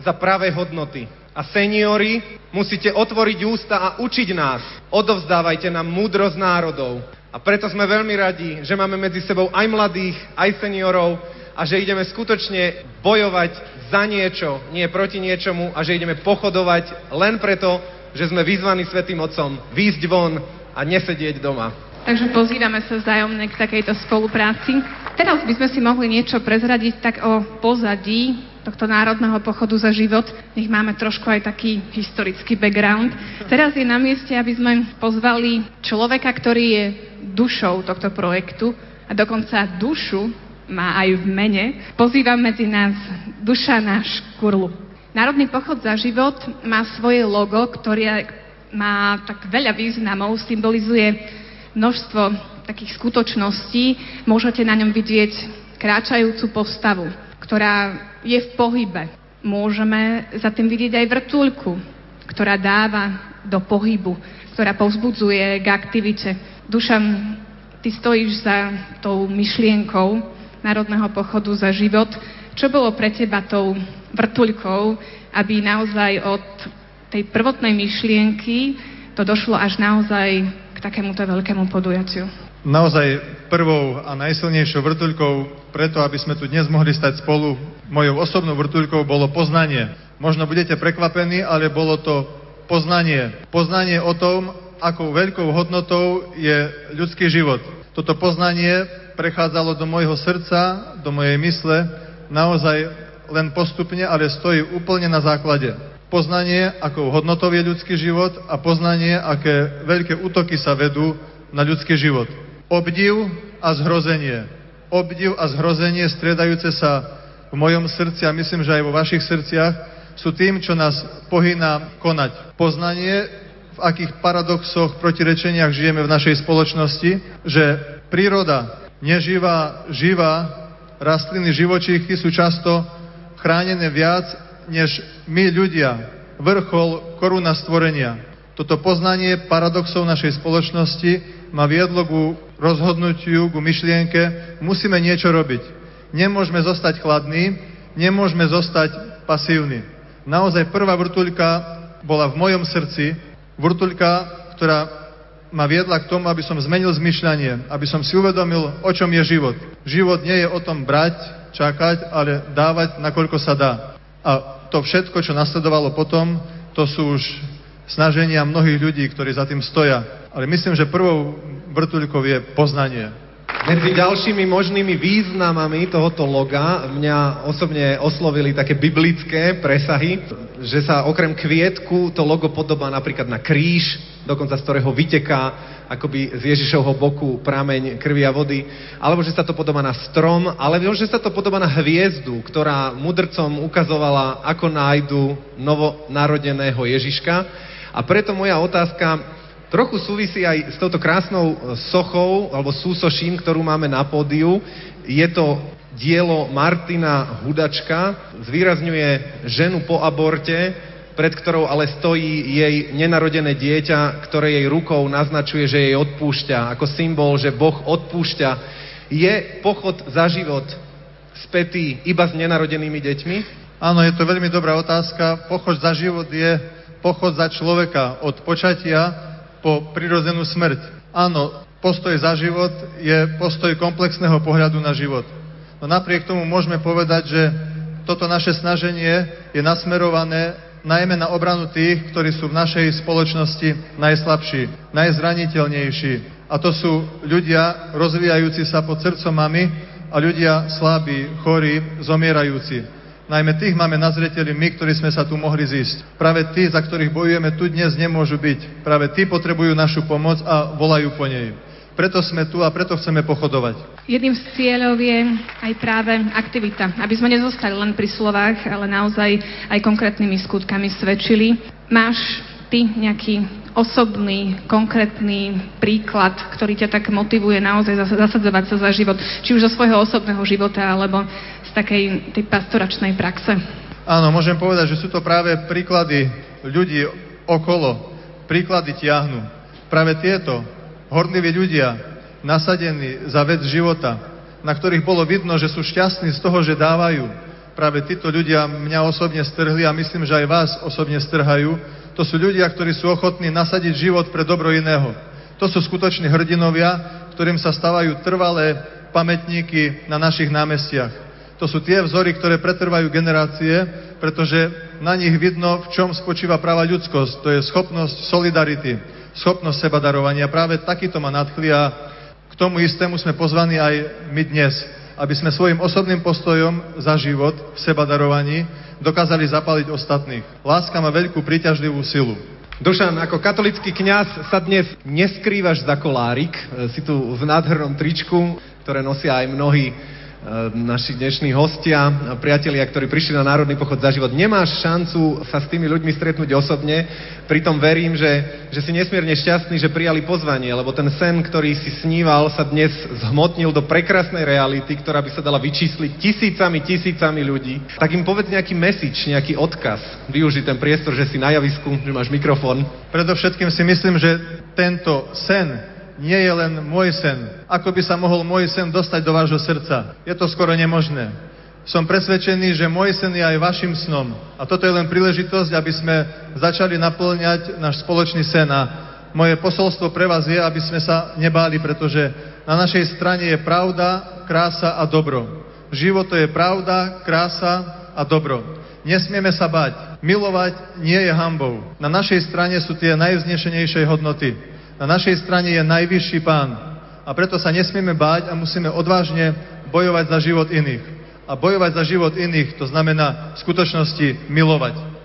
S8: za pravé hodnoty. A seniori, musíte otvoriť ústa a učiť nás. Odovzdávajte nám múdrosť národov. A preto sme veľmi radi, že máme medzi sebou aj mladých, aj seniorov, a že ideme skutočne bojovať za niečo, nie proti niečomu a že ideme pochodovať len preto, že sme vyzvaní Svetým Otcom výjsť von a nesedieť doma.
S7: Takže pozývame sa vzájomne k takejto spolupráci. Teraz by sme si mohli niečo prezradiť tak o pozadí tohto národného pochodu za život. Nech máme trošku aj taký historický background. Teraz je na mieste, aby sme pozvali človeka, ktorý je dušou tohto projektu a dokonca dušu má aj v mene. Pozývam medzi nás Dušana Škurlu. Národný pochod za život má svoje logo, ktoré má tak veľa významov, symbolizuje množstvo takých skutočností. Môžete na ňom vidieť kráčajúcu postavu, ktorá je v pohybe. Môžeme za tým vidieť aj vrtulku, ktorá dáva do pohybu, ktorá povzbudzuje k aktivite. Dušan, ty stojíš za tou myšlienkou, Národného pochodu za život. Čo bolo pre teba tou vrtuľkou, aby naozaj od tej prvotnej myšlienky to došlo až naozaj k takémuto veľkému podujatiu?
S9: Naozaj prvou a najsilnejšou vrtuľkou preto, aby sme tu dnes mohli stať spolu, mojou osobnou vrtuľkou bolo poznanie. Možno budete prekvapení, ale bolo to poznanie. Poznanie o tom, akou veľkou hodnotou je ľudský život. Toto poznanie prechádzalo do môjho srdca, do mojej mysle, naozaj len postupne, ale stojí úplne na základe. Poznanie, akou hodnotou je ľudský život a poznanie, aké veľké útoky sa vedú na ľudský život. Obdiv a zhrozenie. Obdiv a zhrozenie striedajúce sa v mojom srdci a myslím, že aj vo vašich srdciach sú tým, čo nás pohýna konať. Poznanie, v akých paradoxoch, protirečeniach žijeme v našej spoločnosti, že príroda neživá, živá, rastliny, živočíchy sú často chránené viac než my ľudia, vrchol koruna stvorenia. Toto poznanie paradoxov našej spoločnosti ma viedlo ku rozhodnutiu, ku myšlienke, musíme niečo robiť. Nemôžeme zostať chladní, nemôžeme zostať pasívni. Naozaj prvá vrtuľka bola v mojom srdci, vrtuľka, ktorá ma viedla k tomu, aby som zmenil zmyšľanie, aby som si uvedomil, o čom je život. Život nie je o tom brať, čakať, ale dávať, nakoľko sa dá. A to všetko, čo nasledovalo potom, to sú už snaženia mnohých ľudí, ktorí za tým stoja. Ale myslím, že prvou vrtuľkou je poznanie.
S8: Medzi ďalšími možnými významami tohoto loga mňa osobne oslovili také biblické presahy, že sa okrem kvietku to logo podobá napríklad na kríž, dokonca z ktorého vyteká akoby z Ježišovho boku prameň krvi a vody, alebo že sa to podobá na strom, alebo že sa to podobá na hviezdu, ktorá mudrcom ukazovala, ako nájdu novonarodeného Ježiška. A preto moja otázka trochu súvisí aj s touto krásnou e, sochou alebo súsoším, ktorú máme na pódiu. Je to dielo Martina Hudačka, zvýrazňuje ženu po aborte, pred ktorou ale stojí jej nenarodené dieťa, ktoré jej rukou naznačuje, že jej odpúšťa, ako symbol, že Boh odpúšťa. Je pochod za život spätý iba s nenarodenými deťmi?
S9: Áno, je to veľmi dobrá otázka. Pochod za život je pochod za človeka od počatia po prirodzenú smrť. Áno, postoj za život je postoj komplexného pohľadu na život. No napriek tomu môžeme povedať, že toto naše snaženie je nasmerované najmä na obranu tých, ktorí sú v našej spoločnosti najslabší, najzraniteľnejší, A to sú ľudia rozvíjajúci sa pod srdcom mami a ľudia slabí, chorí, zomierajúci. Najmä tých máme na zreteli my, ktorí sme sa tu mohli zísť. Práve tí, za ktorých bojujeme, tu dnes nemôžu byť. Práve tí potrebujú našu pomoc a volajú po nej. Preto sme tu a preto chceme pochodovať.
S7: Jedným z cieľov je aj práve aktivita, aby sme nezostali len pri slovách, ale naozaj aj konkrétnymi skutkami svedčili. Máš ty nejaký osobný, konkrétny príklad, ktorý ťa tak motivuje naozaj zasadzovať sa za život, či už zo svojho osobného života, alebo z takej tej pastoračnej praxe?
S9: Áno, môžem povedať, že sú to práve príklady ľudí okolo, príklady tiahnu. Práve tieto horliví ľudia, nasadení za vec života, na ktorých bolo vidno, že sú šťastní z toho, že dávajú. Práve títo ľudia mňa osobne strhli a myslím, že aj vás osobne strhajú, to sú ľudia, ktorí sú ochotní nasadiť život pre dobro iného. To sú skutoční hrdinovia, ktorým sa stávajú trvalé pamätníky na našich námestiach. To sú tie vzory, ktoré pretrvajú generácie, pretože na nich vidno, v čom spočíva práva ľudskosť. To je schopnosť solidarity, schopnosť seba darovania. Práve takýto ma nadchli a k tomu istému sme pozvaní aj my dnes, aby sme svojim osobným postojom za život v seba darovaní dokázali zapaliť ostatných. Láska má veľkú príťažlivú silu.
S8: Dušan, ako katolický kňaz sa dnes neskrývaš za kolárik. E, si tu v nádhernom tričku, ktoré nosia aj mnohí naši dnešní hostia, priatelia, ktorí prišli na Národný pochod za život. Nemáš šancu sa s tými ľuďmi stretnúť osobne, pritom verím, že, že si nesmierne šťastný, že prijali pozvanie, lebo ten sen, ktorý si sníval, sa dnes zhmotnil do prekrásnej reality, ktorá by sa dala vyčísliť tisícami, tisícami ľudí. Tak im povedz nejaký message, nejaký odkaz. Využi ten priestor, že si na javisku, že máš mikrofón.
S9: Predovšetkým si myslím, že tento sen nie je len môj sen. Ako by sa mohol môj sen dostať do vášho srdca? Je to skoro nemožné. Som presvedčený, že môj sen je aj vašim snom. A toto je len príležitosť, aby sme začali naplňať náš spoločný sen. A moje posolstvo pre vás je, aby sme sa nebáli, pretože na našej strane je pravda, krása a dobro. Život to je pravda, krása a dobro. Nesmieme sa bať. Milovať nie je hambou. Na našej strane sú tie najvznešenejšie hodnoty. Na našej strane je najvyšší pán. A preto sa nesmieme báť a musíme odvážne bojovať za život iných. A bojovať za život iných, to znamená v skutočnosti milovať.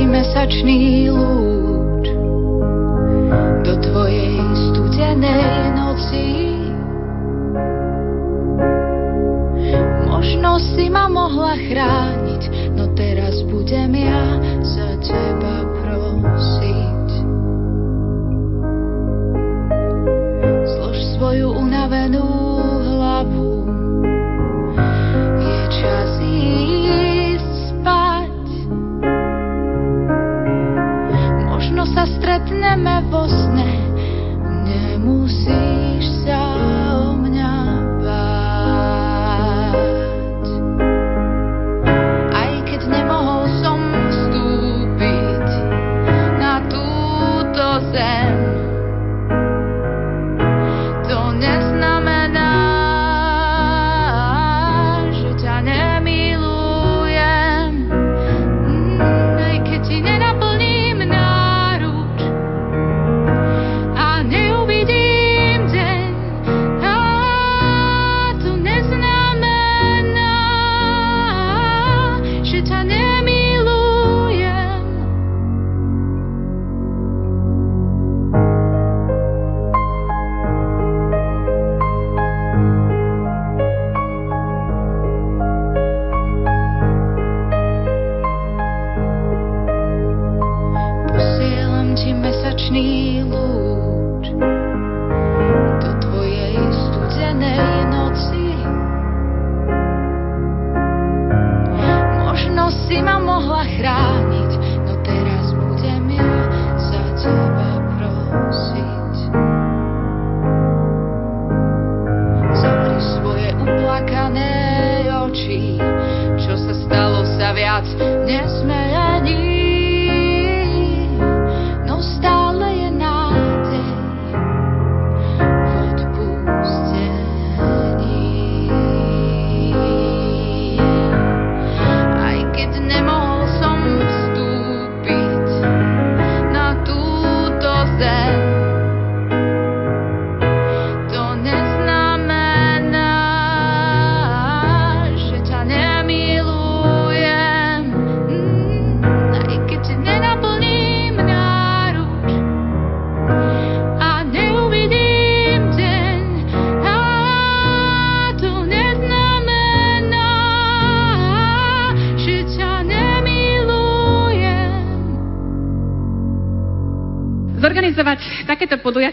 S3: Mesačný lúč do tvojej studenej noci. Možno si ma mohla chrániť, no teraz budem ja za teba prosiť.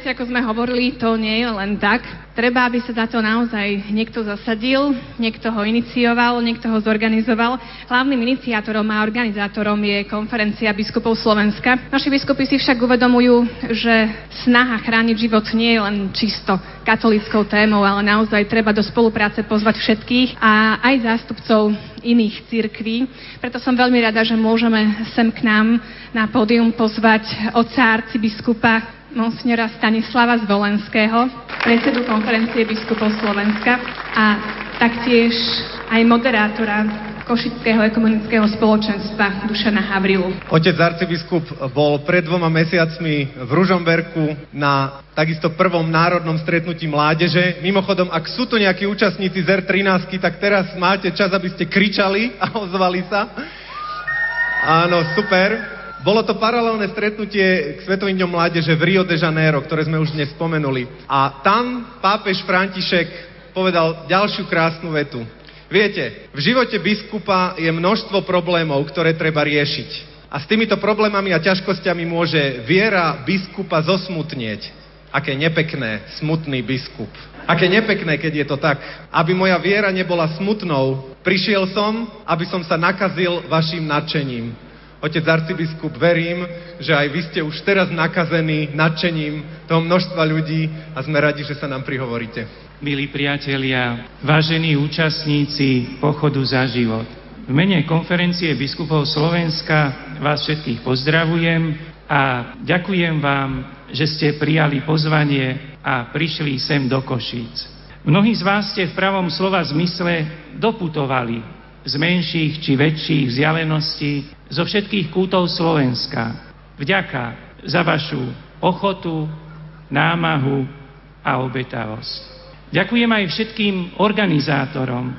S7: Podujatie, ako sme hovorili, to nie je len tak. Treba, aby sa za to naozaj niekto zasadil, niekto ho inicioval, niekto ho zorganizoval. Hlavným iniciátorom a organizátorom je konferencia biskupov Slovenska. Naši biskupy si však uvedomujú, že snaha chrániť život nie je len čisto katolickou témou, ale naozaj treba do spolupráce pozvať všetkých a aj zástupcov iných cirkví. Preto som veľmi rada, že môžeme sem k nám na pódium pozvať otca arcibiskupa monsignora Stanislava Zvolenského, predsedu konferencie biskupov Slovenska a taktiež aj moderátora Košického ekumenického spoločenstva Dušana Havrilu.
S8: Otec arcibiskup bol pred dvoma mesiacmi v Ružomberku na takisto prvom národnom stretnutí mládeže. Mimochodom, ak sú tu nejakí účastníci z R13, tak teraz máte čas, aby ste kričali a ozvali sa. Áno, super. Bolo to paralelné stretnutie k Svetovým dňom mládeže v Rio de Janeiro, ktoré sme už dnes spomenuli. A tam pápež František povedal ďalšiu krásnu vetu. Viete, v živote biskupa je množstvo problémov, ktoré treba riešiť. A s týmito problémami a ťažkosťami môže viera biskupa zosmutnieť. Aké nepekné, smutný biskup. Aké nepekné, keď je to tak. Aby moja viera nebola smutnou, prišiel som, aby som sa nakazil vašim nadšením. Otec arcibiskup, verím, že aj vy ste už teraz nakazení nadšením toho množstva ľudí a sme radi, že sa nám prihovoríte
S4: milí priatelia, vážení účastníci pochodu za život. V mene konferencie biskupov Slovenska vás všetkých pozdravujem a ďakujem vám, že ste prijali pozvanie a prišli sem do Košíc. Mnohí z vás ste v pravom slova zmysle doputovali z menších či väčších vzdialeností zo všetkých kútov Slovenska. Vďaka za vašu ochotu, námahu a obetavosť. Ďakujem aj všetkým organizátorom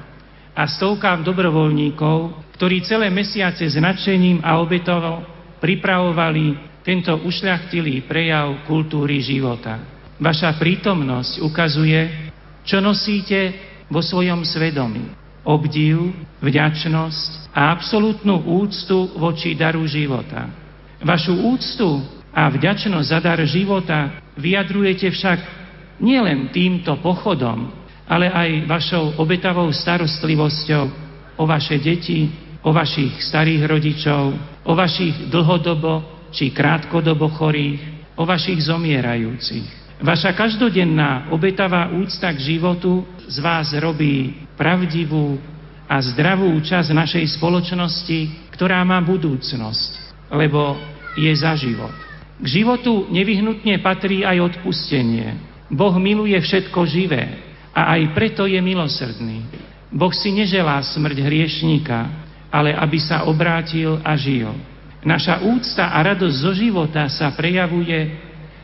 S4: a stovkám dobrovoľníkov, ktorí celé mesiace s nadšením a obetovo pripravovali tento ušľachtilý prejav kultúry života. Vaša prítomnosť ukazuje, čo nosíte vo svojom svedomí. Obdiv, vďačnosť a absolútnu úctu voči daru života. Vašu úctu a vďačnosť za dar života vyjadrujete však nielen týmto pochodom, ale aj vašou obetavou starostlivosťou o vaše deti, o vašich starých rodičov, o vašich dlhodobo či krátkodobo chorých, o vašich zomierajúcich. Vaša každodenná obetavá úcta k životu z vás robí pravdivú a zdravú časť našej spoločnosti, ktorá má budúcnosť, lebo je za život. K životu nevyhnutne patrí aj odpustenie, Boh miluje všetko živé a aj preto je milosrdný. Boh si neželá smrť hriešníka, ale aby sa obrátil a žil. Naša úcta a radosť zo života sa prejavuje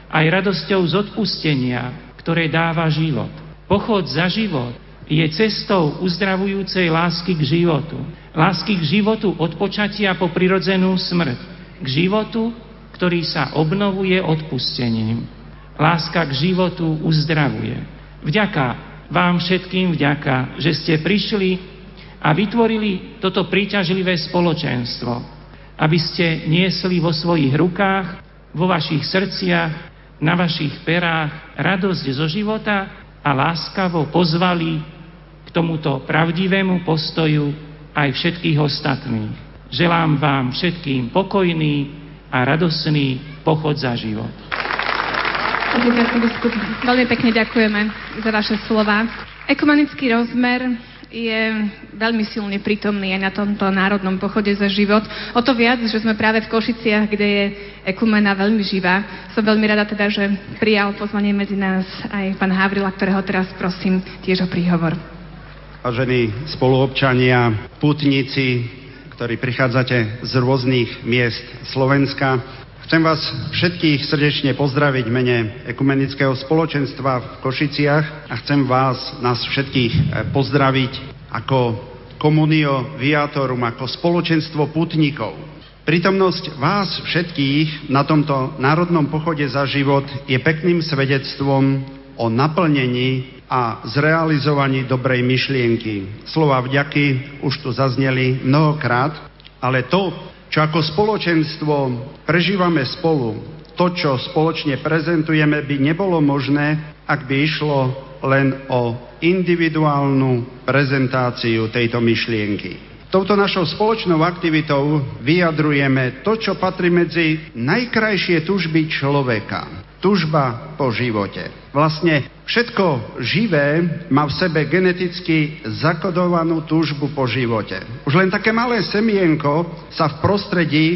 S4: aj radosťou z odpustenia, ktoré dáva život. Pochod za život je cestou uzdravujúcej lásky k životu. Lásky k životu od počatia po prirodzenú smrť. K životu, ktorý sa obnovuje odpustením. Láska k životu uzdravuje. Vďaka vám všetkým vďaka, že ste prišli a vytvorili toto príťažlivé spoločenstvo, aby ste niesli vo svojich rukách, vo vašich srdciach, na vašich perách radosť zo života a láskavo pozvali tomuto pravdivému postoju aj všetkých ostatných. Želám vám všetkým pokojný a radosný pochod za život.
S7: Veľmi pekne ďakujeme za vaše slova. Ekumenický rozmer je veľmi silne prítomný aj na tomto národnom pochode za život. O to viac, že sme práve v Košiciach, kde je ekumena veľmi živá. Som veľmi rada teda, že prijal pozvanie medzi nás aj pán Havrila, ktorého teraz prosím tiež o príhovor.
S10: Vážení spoluobčania, putníci, ktorí prichádzate z rôznych miest Slovenska, Chcem vás všetkých srdečne pozdraviť mene Ekumenického spoločenstva v Košiciach a chcem vás, nás všetkých eh, pozdraviť ako komunio viatorum, ako spoločenstvo putníkov. Prítomnosť vás všetkých na tomto národnom pochode za život je pekným svedectvom o naplnení a zrealizovaní dobrej myšlienky. Slova vďaky už tu zazneli mnohokrát, ale to, čo ako spoločenstvo prežívame spolu, to, čo spoločne prezentujeme, by nebolo možné, ak by išlo len o individuálnu prezentáciu tejto myšlienky. Touto našou spoločnou aktivitou vyjadrujeme to, čo patrí medzi najkrajšie tužby človeka. Tužba po živote. Vlastne všetko živé má v sebe geneticky zakodovanú túžbu po živote. Už len také malé semienko sa v prostredí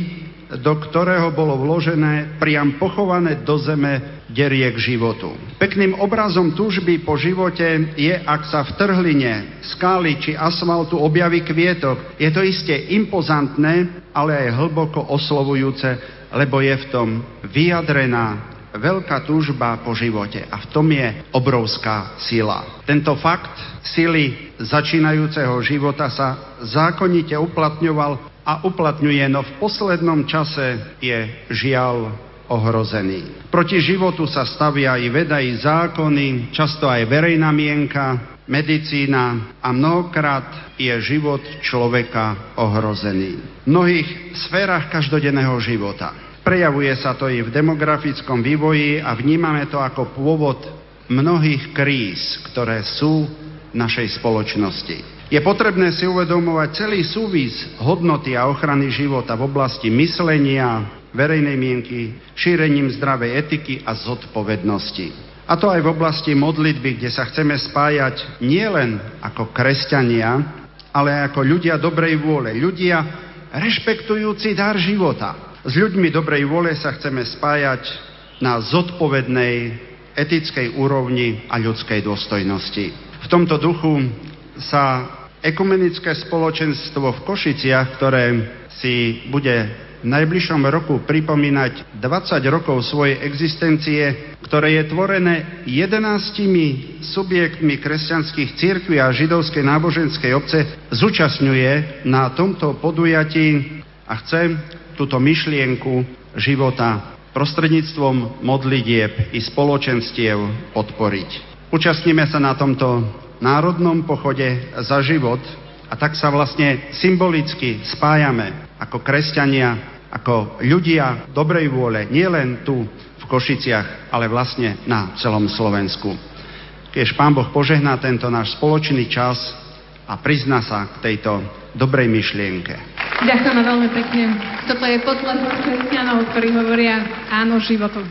S10: do ktorého bolo vložené priam pochované do zeme derie k životu. Pekným obrazom túžby po živote je, ak sa v trhline, skály či asfaltu objaví kvietok. Je to iste impozantné, ale aj hlboko oslovujúce, lebo je v tom vyjadrená veľká túžba po živote a v tom je obrovská sila. Tento fakt sily začínajúceho života sa zákonite uplatňoval a uplatňuje, no v poslednom čase je žiaľ ohrozený. Proti životu sa stavia i veda, i zákony, často aj verejná mienka, medicína a mnohokrát je život človeka ohrozený. V mnohých sférach každodenného života. Prejavuje sa to i v demografickom vývoji a vnímame to ako pôvod mnohých kríz, ktoré sú v našej spoločnosti. Je potrebné si uvedomovať celý súvis hodnoty a ochrany života v oblasti myslenia, verejnej mienky, šírením zdravej etiky a zodpovednosti. A to aj v oblasti modlitby, kde sa chceme spájať nielen ako kresťania, ale ako ľudia dobrej vôle, ľudia rešpektujúci dar života. S ľuďmi dobrej vôle sa chceme spájať na zodpovednej etickej úrovni a ľudskej dôstojnosti. V tomto duchu sa ekumenické spoločenstvo v Košiciach, ktoré si bude v najbližšom roku pripomínať 20 rokov svojej existencie, ktoré je tvorené 11 subjektmi kresťanských církví a židovskej náboženskej obce, zúčastňuje na tomto podujatí a chce túto myšlienku života prostredníctvom modlitieb i spoločenstiev podporiť. Účastníme sa na tomto národnom pochode za život a tak sa vlastne symbolicky spájame ako kresťania, ako ľudia dobrej vôle, nielen tu v Košiciach, ale vlastne na celom Slovensku. Keď Pán Boh požehná tento náš spoločný čas a prizna sa k tejto dobrej myšlienke.
S3: Ďakujeme veľmi pekne. Toto je potlesk kresťanov, ktorí hovoria áno životu.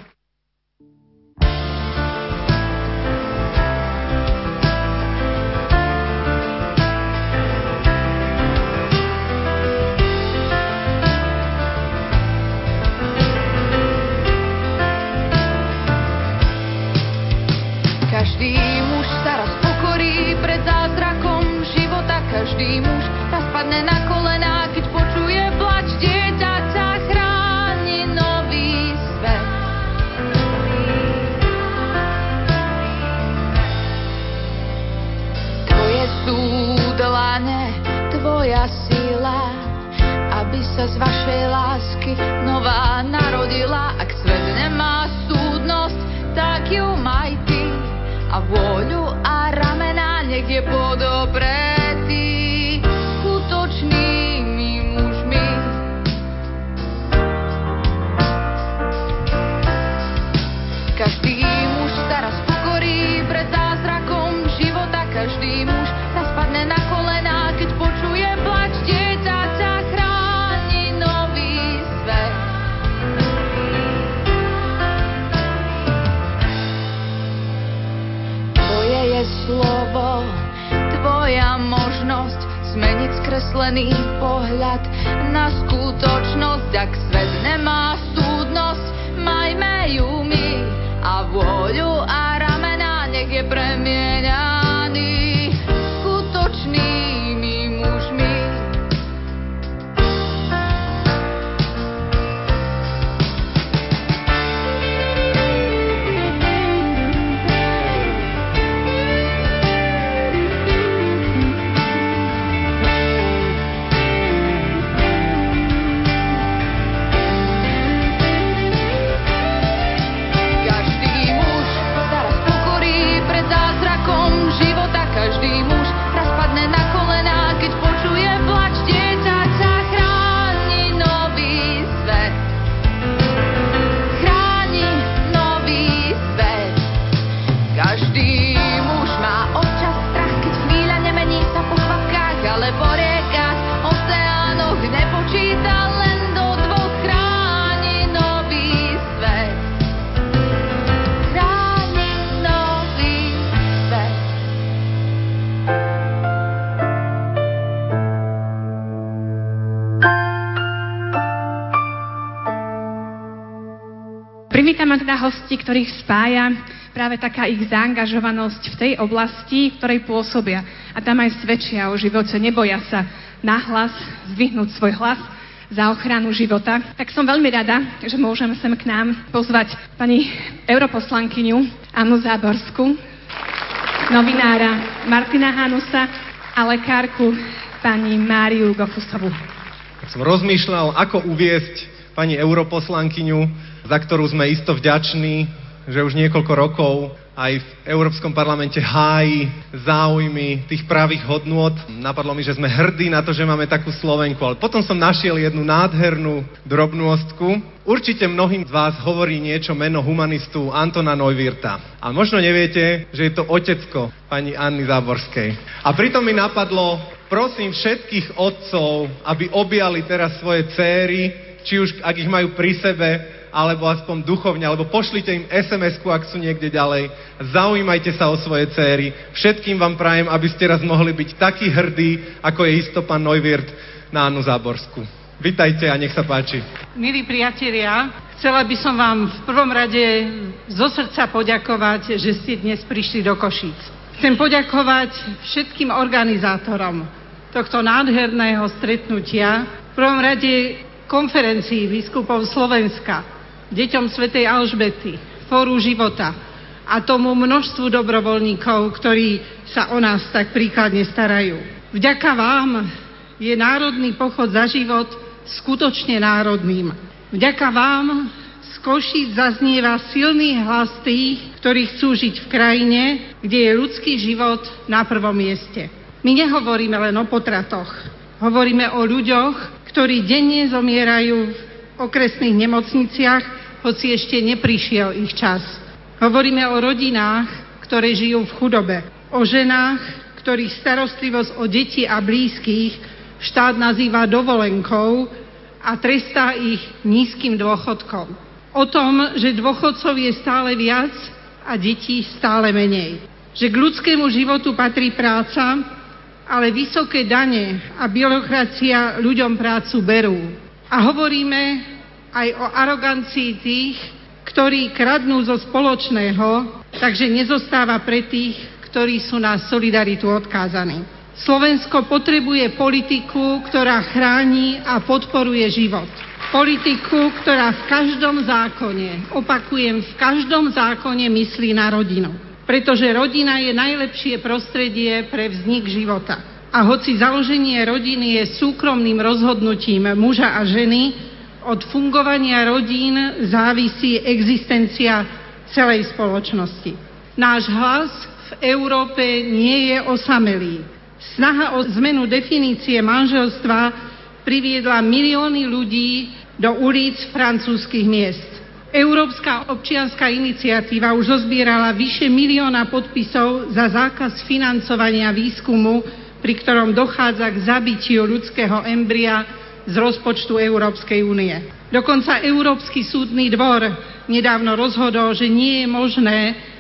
S3: Každý muž sa raz pokorí pred zázrakom života, každý muž sa spadne na kolena sa z vašej lásky nová narodila skreslený pohľad na skutočnosť, ak svet nemá súdnosť, majme ju my a vôľu a ramena, nech je premiér.
S7: Ma teda hosti, ktorých spája práve taká ich zaangažovanosť v tej oblasti, v ktorej pôsobia. A tam aj svedčia o živote, neboja sa nahlas zdvihnúť svoj hlas za ochranu života. Tak som veľmi rada, že môžem sem k nám pozvať pani europoslankyňu Annu Záborsku, novinára Martina Hanusa a lekárku pani Máriu Gofusovú.
S8: Som rozmýšľal, ako uviesť pani europoslankyňu, za ktorú sme isto vďační, že už niekoľko rokov aj v Európskom parlamente hájí záujmy tých pravých hodnôt. Napadlo mi, že sme hrdí na to, že máme takú Slovenku, ale potom som našiel jednu nádhernú drobnostku. Určite mnohým z vás hovorí niečo meno humanistu Antona Neuwirta. A možno neviete, že je to otecko pani Anny Záborskej. A pritom mi napadlo, prosím všetkých otcov, aby objali teraz svoje céry, či už ak ich majú pri sebe, alebo aspoň duchovne, alebo pošlite im SMS-ku, ak sú niekde ďalej. Zaujímajte sa o svoje céry. Všetkým vám prajem, aby ste raz mohli byť takí hrdí, ako je isto pán Neuwirth na Annu Záborsku. Vitajte a nech sa páči.
S11: Milí priatelia, chcela by som vám v prvom rade zo srdca poďakovať, že ste dnes prišli do Košíc. Chcem poďakovať všetkým organizátorom tohto nádherného stretnutia, v prvom rade konferencii biskupov Slovenska, deťom svätej Alžbety, Fóru života a tomu množstvu dobrovoľníkov, ktorí sa o nás tak príkladne starajú. Vďaka vám je Národný pochod za život skutočne národným. Vďaka vám z Košíc zaznieva silný hlas tých, ktorí chcú žiť v krajine, kde je ľudský život na prvom mieste. My nehovoríme len o potratoch, hovoríme o ľuďoch, ktorí denne zomierajú v okresných nemocniciach, hoci ešte neprišiel ich čas. Hovoríme o rodinách, ktoré žijú v chudobe, o ženách, ktorých starostlivosť o deti a blízkych štát nazýva dovolenkou a trestá ich nízkym dôchodkom. O tom, že dôchodcov je stále viac a detí stále menej. Že k ľudskému životu patrí práca, ale vysoké dane a byrokracia ľuďom prácu berú. A hovoríme aj o arogancii tých, ktorí kradnú zo spoločného, takže nezostáva pre tých, ktorí sú na solidaritu odkázaní. Slovensko potrebuje politiku, ktorá chráni a podporuje život. Politiku, ktorá v každom zákone, opakujem, v každom zákone myslí na rodinu. Pretože rodina je najlepšie prostredie pre vznik života. A hoci založenie rodiny je súkromným rozhodnutím muža a ženy, od fungovania rodín závisí existencia celej spoločnosti. Náš hlas v Európe nie je osamelý. Snaha o zmenu definície manželstva priviedla milióny ľudí do ulic francúzskych miest. Európska občianská iniciatíva už zozbierala vyše milióna podpisov za zákaz financovania výskumu, pri ktorom dochádza k zabitiu ľudského embria z rozpočtu Európskej únie. Dokonca Európsky súdny dvor nedávno rozhodol, že nie je možné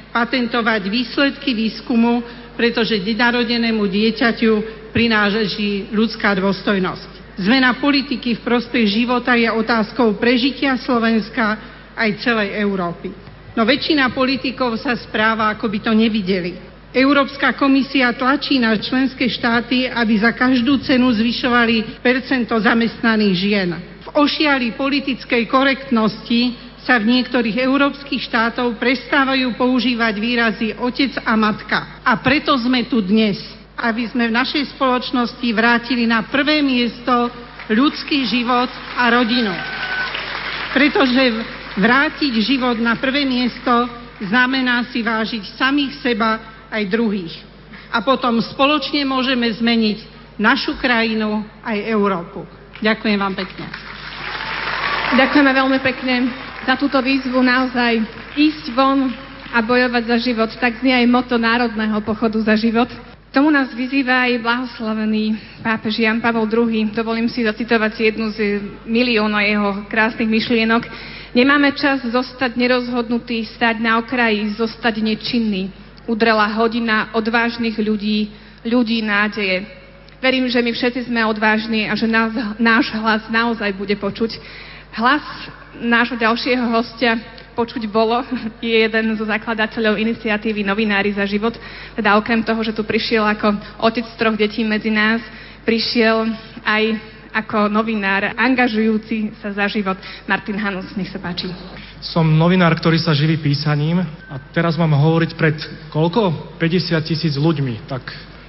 S11: patentovať výsledky výskumu, pretože nenarodenému dieťaťu prináleží ľudská dôstojnosť. Zmena politiky v prospech života je otázkou prežitia Slovenska aj celej Európy. No väčšina politikov sa správa, ako by to nevideli. Európska komisia tlačí na členské štáty, aby za každú cenu zvyšovali percento zamestnaných žien. V ošiali politickej korektnosti sa v niektorých európskych štátov prestávajú používať výrazy otec a matka. A preto sme tu dnes, aby sme v našej spoločnosti vrátili na prvé miesto ľudský život a rodinu. Pretože vrátiť život na prvé miesto znamená si vážiť samých seba aj druhých. A potom spoločne môžeme zmeniť našu krajinu aj Európu. Ďakujem vám pekne.
S7: Ďakujeme veľmi pekne za túto výzvu naozaj ísť von a bojovať za život. Tak znie aj moto Národného pochodu za život. Tomu nás vyzýva aj blahoslavený pápež Jan Pavel II. Dovolím si zacitovať jednu z miliónov jeho krásnych myšlienok. Nemáme čas zostať nerozhodnutý, stať na okraji, zostať nečinný udrela hodina odvážnych ľudí, ľudí nádeje. Verím, že my všetci sme odvážni a že nás, náš hlas naozaj bude počuť. Hlas nášho ďalšieho hostia počuť bolo, je jeden zo zakladateľov iniciatívy Novinári za život. Teda okrem toho, že tu prišiel ako otec troch detí medzi nás, prišiel aj ako novinár, angažujúci sa za život. Martin Hanus, nech sa páči.
S12: Som novinár, ktorý sa živí písaním a teraz mám hovoriť pred koľko? 50 tisíc ľuďmi. Tak,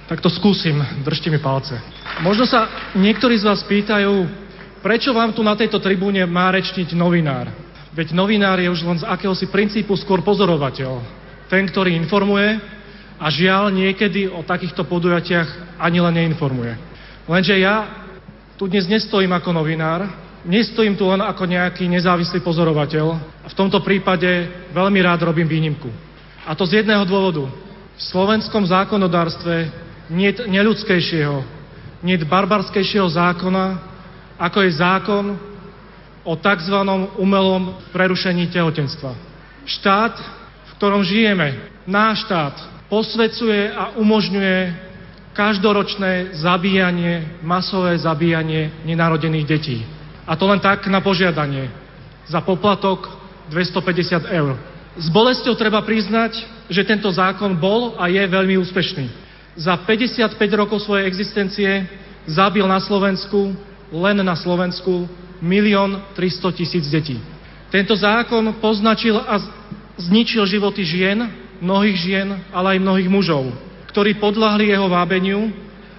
S12: tak to skúsim, držte mi palce. Možno sa niektorí z vás pýtajú, prečo vám tu na tejto tribúne má rečniť novinár? Veď novinár je už len z akéhosi princípu skôr pozorovateľ. Ten, ktorý informuje a žiaľ niekedy o takýchto podujatiach ani len neinformuje. Lenže ja tu dnes nestojím ako novinár, nestojím tu len ako nejaký nezávislý pozorovateľ v tomto prípade veľmi rád robím výnimku. A to z jedného dôvodu. V slovenskom zákonodárstve nie neľudskejšieho, nie barbarskejšieho zákona, ako je zákon o tzv. umelom prerušení tehotenstva. Štát, v ktorom žijeme, náš štát, posvecuje a umožňuje každoročné zabíjanie, masové zabíjanie nenarodených detí. A to len tak na požiadanie. Za poplatok 250 eur. S bolestou treba priznať, že tento zákon bol a je veľmi úspešný. Za 55 rokov svojej existencie zabil na Slovensku, len na Slovensku, milión 300 tisíc detí. Tento zákon poznačil a zničil životy žien, mnohých žien, ale aj mnohých mužov, ktorí podľahli jeho vábeniu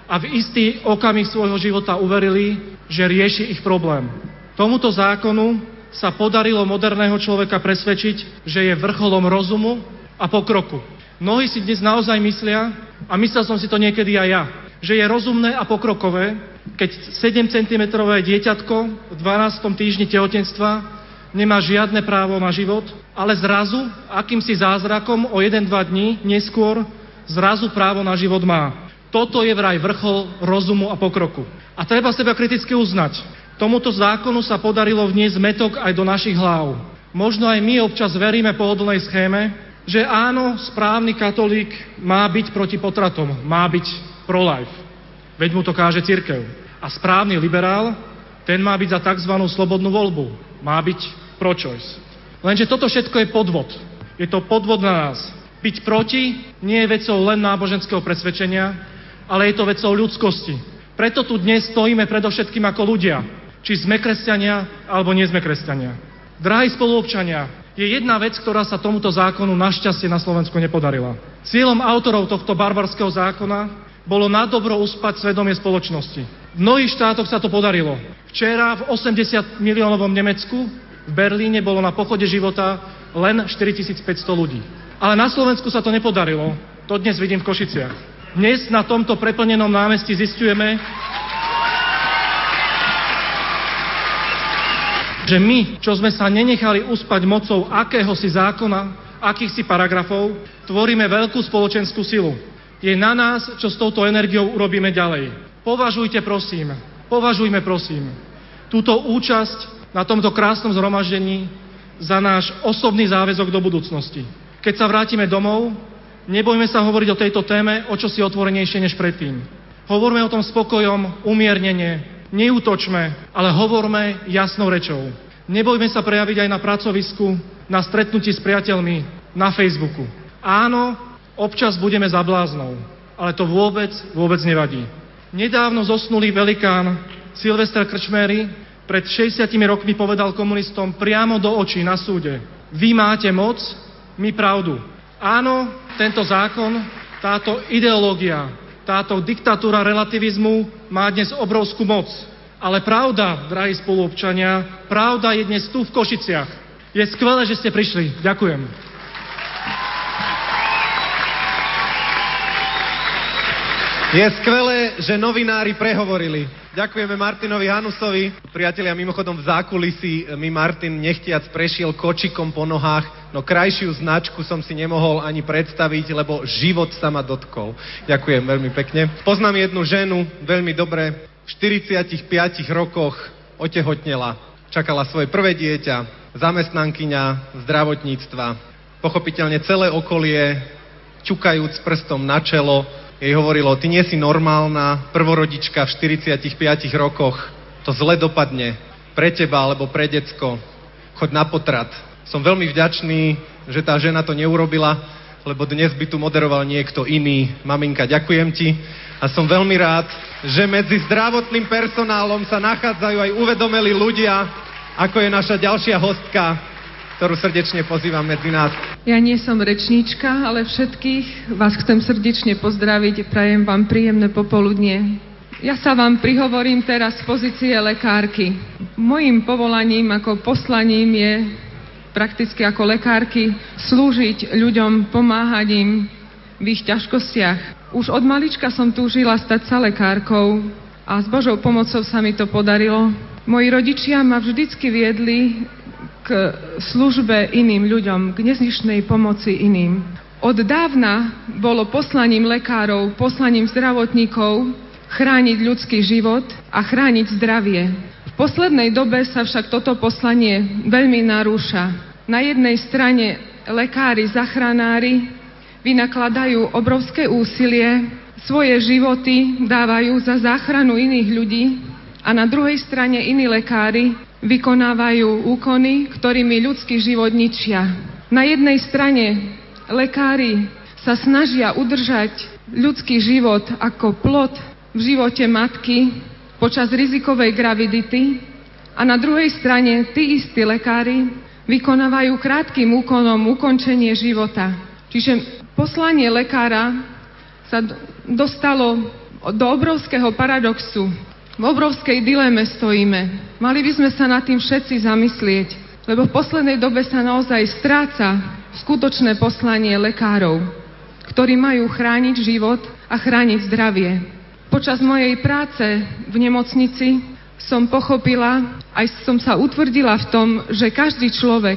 S12: a v istý okamih svojho života uverili, že rieši ich problém. Tomuto zákonu sa podarilo moderného človeka presvedčiť, že je vrcholom rozumu a pokroku. Mnohí si dnes naozaj myslia, a myslel som si to niekedy aj ja, že je rozumné a pokrokové, keď 7 cm dieťatko v 12. týždni tehotenstva nemá žiadne právo na život, ale zrazu, akýmsi zázrakom o 1-2 dní neskôr, zrazu právo na život má. Toto je vraj vrchol rozumu a pokroku. A treba seba kriticky uznať. Tomuto zákonu sa podarilo vniesť metok aj do našich hlav. Možno aj my občas veríme pohodlnej schéme, že áno, správny katolík má byť proti potratom, má byť pro-life. Veď mu to káže církev. A správny liberál, ten má byť za tzv. slobodnú voľbu. Má byť pro-choice. Lenže toto všetko je podvod. Je to podvod na nás. Byť proti nie je vecou len náboženského presvedčenia, ale je to vecou ľudskosti. Preto tu dnes stojíme predovšetkým ako ľudia, či sme kresťania, alebo nie sme kresťania. Drahí spoluobčania, je jedna vec, ktorá sa tomuto zákonu našťastie na Slovensku nepodarila. Cieľom autorov tohto barbarského zákona bolo na dobro uspať svedomie spoločnosti. V mnohých štátoch sa to podarilo. Včera v 80 miliónovom Nemecku v Berlíne bolo na pochode života len 4500 ľudí. Ale na Slovensku sa to nepodarilo. To dnes vidím v Košiciach. Dnes na tomto preplnenom námestí zistujeme, že my, čo sme sa nenechali uspať mocou akéhosi zákona, akýchsi paragrafov, tvoríme veľkú spoločenskú silu. Je na nás, čo s touto energiou urobíme ďalej. Považujte prosím, považujme prosím túto účasť na tomto krásnom zhromaždení za náš osobný záväzok do budúcnosti. Keď sa vrátime domov, Nebojme sa hovoriť o tejto téme o čo si otvorenejšie než predtým. Hovorme o tom spokojom, umiernenie, neútočme, ale hovorme jasnou rečou. Nebojme sa prejaviť aj na pracovisku, na stretnutí s priateľmi, na Facebooku. Áno, občas budeme za bláznou, ale to vôbec, vôbec nevadí. Nedávno zosnulý velikán Silvester Krčmery pred 60 rokmi povedal komunistom priamo do očí na súde. Vy máte moc, my pravdu. Áno, tento zákon, táto ideológia, táto diktatúra relativizmu má dnes obrovskú moc. Ale pravda, drahí spoluobčania, pravda je dnes tu v Košiciach. Je skvelé, že ste prišli. Ďakujem.
S8: Je skvelé, že novinári prehovorili. Ďakujeme Martinovi Hanusovi. Priatelia, mimochodom v zákulisí mi Martin nechtiac prešiel kočikom po nohách, no krajšiu značku som si nemohol ani predstaviť, lebo život sa ma dotkol. Ďakujem veľmi pekne. Poznám jednu ženu veľmi dobre. V 45 rokoch otehotnela. Čakala svoje prvé dieťa, zamestnankyňa zdravotníctva. Pochopiteľne celé okolie, čukajúc prstom na čelo, jej hovorilo, ty nie si normálna prvorodička v 45 rokoch, to zle dopadne pre teba alebo pre decko, choď na potrat. som veľmi vďačný, že tá žena to neurobila, lebo dnes by tu moderoval niekto iný. Maminka, ďakujem ti. A som veľmi rád, že medzi zdravotným personálom sa nachádzajú aj uvedomeli ľudia, ako je naša ďalšia hostka, ktorú srdečne pozývam medzi nás.
S13: Ja nie som rečníčka, ale všetkých vás chcem srdečne pozdraviť. Prajem vám príjemné popoludnie. Ja sa vám prihovorím teraz z pozície lekárky. Mojím povolaním ako poslaním je prakticky ako lekárky slúžiť ľuďom, pomáhať im v ich ťažkostiach. Už od malička som túžila stať sa lekárkou a s Božou pomocou sa mi to podarilo. Moji rodičia ma vždycky viedli službe iným ľuďom, k neznišnej pomoci iným. Od dávna bolo poslaním lekárov, poslaním zdravotníkov chrániť ľudský život a chrániť zdravie. V poslednej dobe sa však toto poslanie veľmi narúša. Na jednej strane lekári, zachranári vynakladajú obrovské úsilie, svoje životy dávajú za záchranu iných ľudí a na druhej strane iní lekári vykonávajú úkony, ktorými ľudský život ničia. Na jednej strane lekári sa snažia udržať ľudský život ako plod v živote matky počas rizikovej gravidity a na druhej strane tí istí lekári vykonávajú krátkým úkonom ukončenie života. Čiže poslanie lekára sa dostalo do obrovského paradoxu. V obrovskej dileme stojíme. Mali by sme sa nad tým všetci zamyslieť, lebo v poslednej dobe sa naozaj stráca skutočné poslanie lekárov, ktorí majú chrániť život a chrániť zdravie. Počas mojej práce v nemocnici som pochopila, aj som sa utvrdila v tom, že každý človek,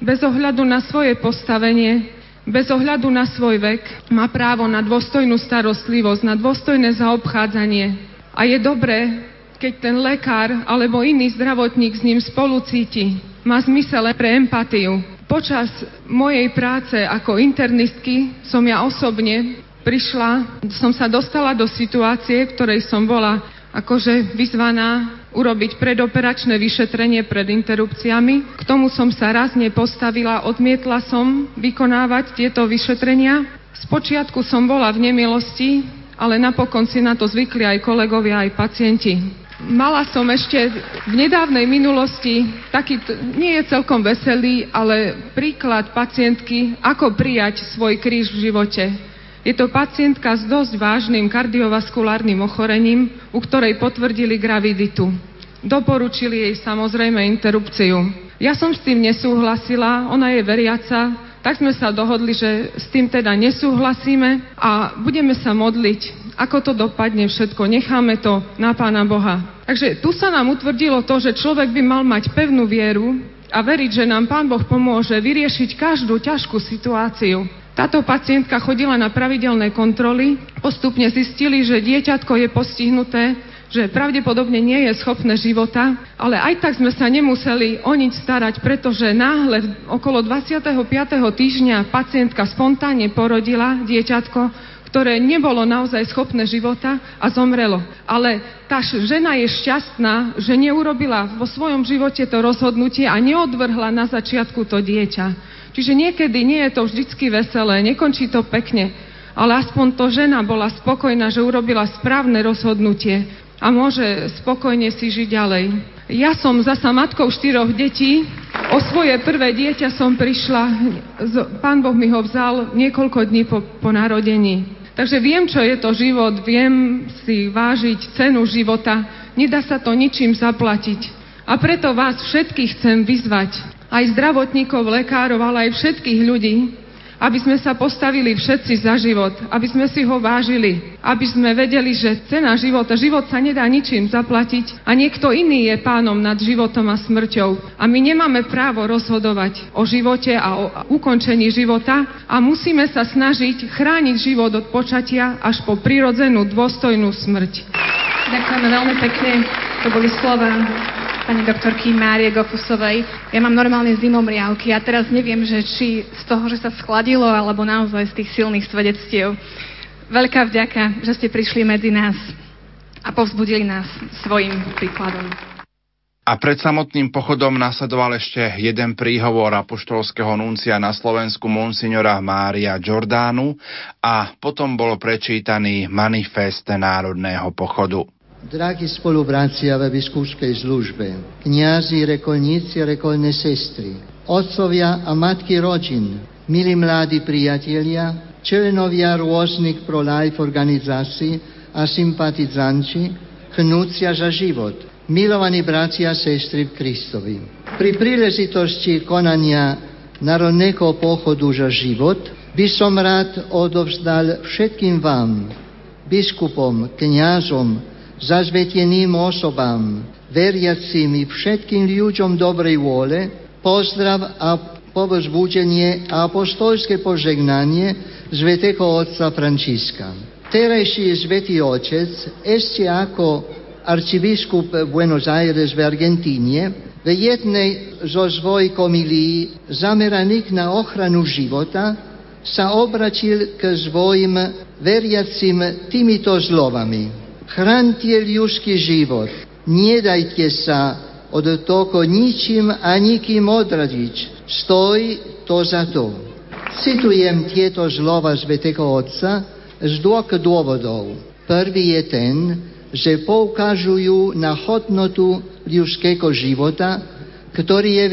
S13: bez ohľadu na svoje postavenie, bez ohľadu na svoj vek, má právo na dôstojnú starostlivosť, na dôstojné zaobchádzanie. A je dobré, keď ten lekár alebo iný zdravotník s ním spolu cíti. Má zmysel pre empatiu. Počas mojej práce ako internistky som ja osobne prišla, som sa dostala do situácie, v ktorej som bola akože vyzvaná urobiť predoperačné vyšetrenie pred interrupciami. K tomu som sa raz nepostavila, odmietla som vykonávať tieto vyšetrenia. Spočiatku som bola v nemilosti, ale napokon si na to zvykli aj kolegovia, aj pacienti. Mala som ešte v nedávnej minulosti taký, nie je celkom veselý, ale príklad pacientky, ako prijať svoj kríž v živote. Je to pacientka s dosť vážnym kardiovaskulárnym ochorením, u ktorej potvrdili graviditu. Doporučili jej samozrejme interrupciu. Ja som s tým nesúhlasila, ona je veriaca, tak sme sa dohodli, že s tým teda nesúhlasíme a budeme sa modliť. Ako to dopadne všetko, necháme to na Pána Boha. Takže tu sa nám utvrdilo to, že človek by mal mať pevnú vieru a veriť, že nám Pán Boh pomôže vyriešiť každú ťažkú situáciu. Táto pacientka chodila na pravidelné kontroly, postupne zistili, že dieťatko je postihnuté, že pravdepodobne nie je schopné života, ale aj tak sme sa nemuseli o nič starať, pretože náhle okolo 25. týždňa pacientka spontánne porodila dieťatko, ktoré nebolo naozaj schopné života a zomrelo. Ale tá žena je šťastná, že neurobila vo svojom živote to rozhodnutie a neodvrhla na začiatku to dieťa. Čiže niekedy nie je to vždycky veselé, nekončí to pekne, ale aspoň to žena bola spokojná, že urobila správne rozhodnutie a môže spokojne si žiť ďalej. Ja som zasa matkou štyroch detí. O svoje prvé dieťa som prišla, pán Boh mi ho vzal niekoľko dní po, po narodení. Takže viem, čo je to život, viem si vážiť cenu života. Nedá sa to ničím zaplatiť. A preto vás všetkých chcem vyzvať, aj zdravotníkov, lekárov, ale aj všetkých ľudí, aby sme sa postavili všetci za život, aby sme si ho vážili, aby sme vedeli, že cena života, život sa nedá ničím zaplatiť a niekto iný je pánom nad životom a smrťou. A my nemáme právo rozhodovať o živote a o ukončení života a musíme sa snažiť chrániť život od počatia až po prirodzenú dôstojnú smrť.
S7: Ďakujeme veľmi pekne. To boli slova pani doktorky Márie Gofusovej. Ja mám normálne zimom riavky a teraz neviem, že či z toho, že sa schladilo, alebo naozaj z tých silných svedectiev. Veľká vďaka, že ste prišli medzi nás a povzbudili nás svojim príkladom.
S2: A pred samotným pochodom nasledoval ešte jeden príhovor apoštolského nuncia na Slovensku monsignora Mária Giordánu a potom bol prečítaný manifest Národného pochodu.
S14: Dragi spolubracia ve biskupskej službe, kniazy, rekolníci rekolné sestry, otcovia a matky rodin, milí mladí priatelia, členovia rôznych pro-life organizácií a sympatizanti, knúcia za život, milovaní bratia a sestry v Kristovi. Pri príležitosti konania Národného pochodu za život by som rád odovzdal všetkým vám, biskupom, kňazom, zazveteným osobám, veriacim i všetkým ľuďom dobrej vôle, pozdrav a povzbudenie a apostolské požegnanie svätého otca Františka. Terajší svätý otec ešte ako arcibiskup Buenos Aires v Argentíne v jednej zo svojich komilí zameraných na ochranu života sa obratil k svojim veriacim týmito slovami. Chránte ľudský život, nedajte sa od toho ničím a nikým odradiť. Stoj to za to. Citujem tieto slova Svetého Otca z dvoch dôvodov. Prvý je ten, že poukazujú na hodnotu ľudského života, ktorý je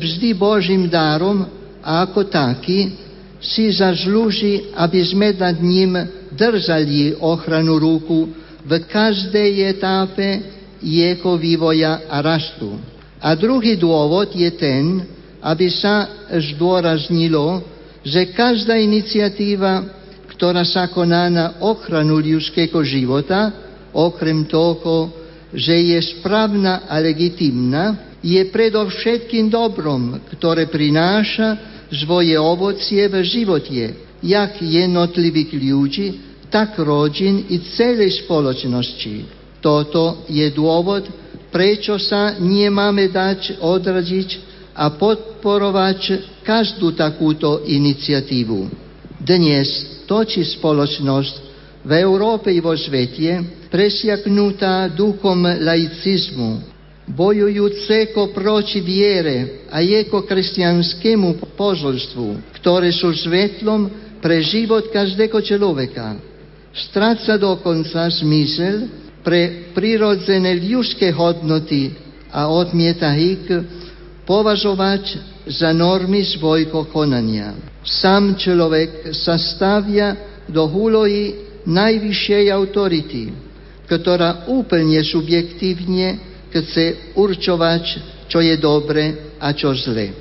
S14: vždy Božím dárom a ako taký si zaslúži, aby sme nad ním držali ochranu ruku v každej etape jeho vývoja a rastu. A druhý dôvod je ten, aby sa zdôraznilo, že každá iniciatíva, ktorá sa koná na ochranu ľudského života, okrem toho, že je správna a legitimná, je predovšetkým dobrom, ktoré prináša svoje ovocie v živote, jak jednotlivých ľudí, tak rodín i celej spoločnosti. Toto je dôvod, prečo sa nemáme dať odradiť a podporovať každú takúto iniciatívu. Dnes točí spoločnosť v Európe i vo svete presiaknutá duchom laicizmu, bojujúcego proti viere a jeho kresťanskému posolstvu, ktoré sú svetlom pre život každého človeka. Stráca dokonca zmysel pre prirodzené ľudské hodnoty a odmieta ich považovať za normy svojho konania. Sám človek sa stavia do húloji najvyššej autority, ktorá úplne subjektívne chce určovať, čo je dobre a čo zle.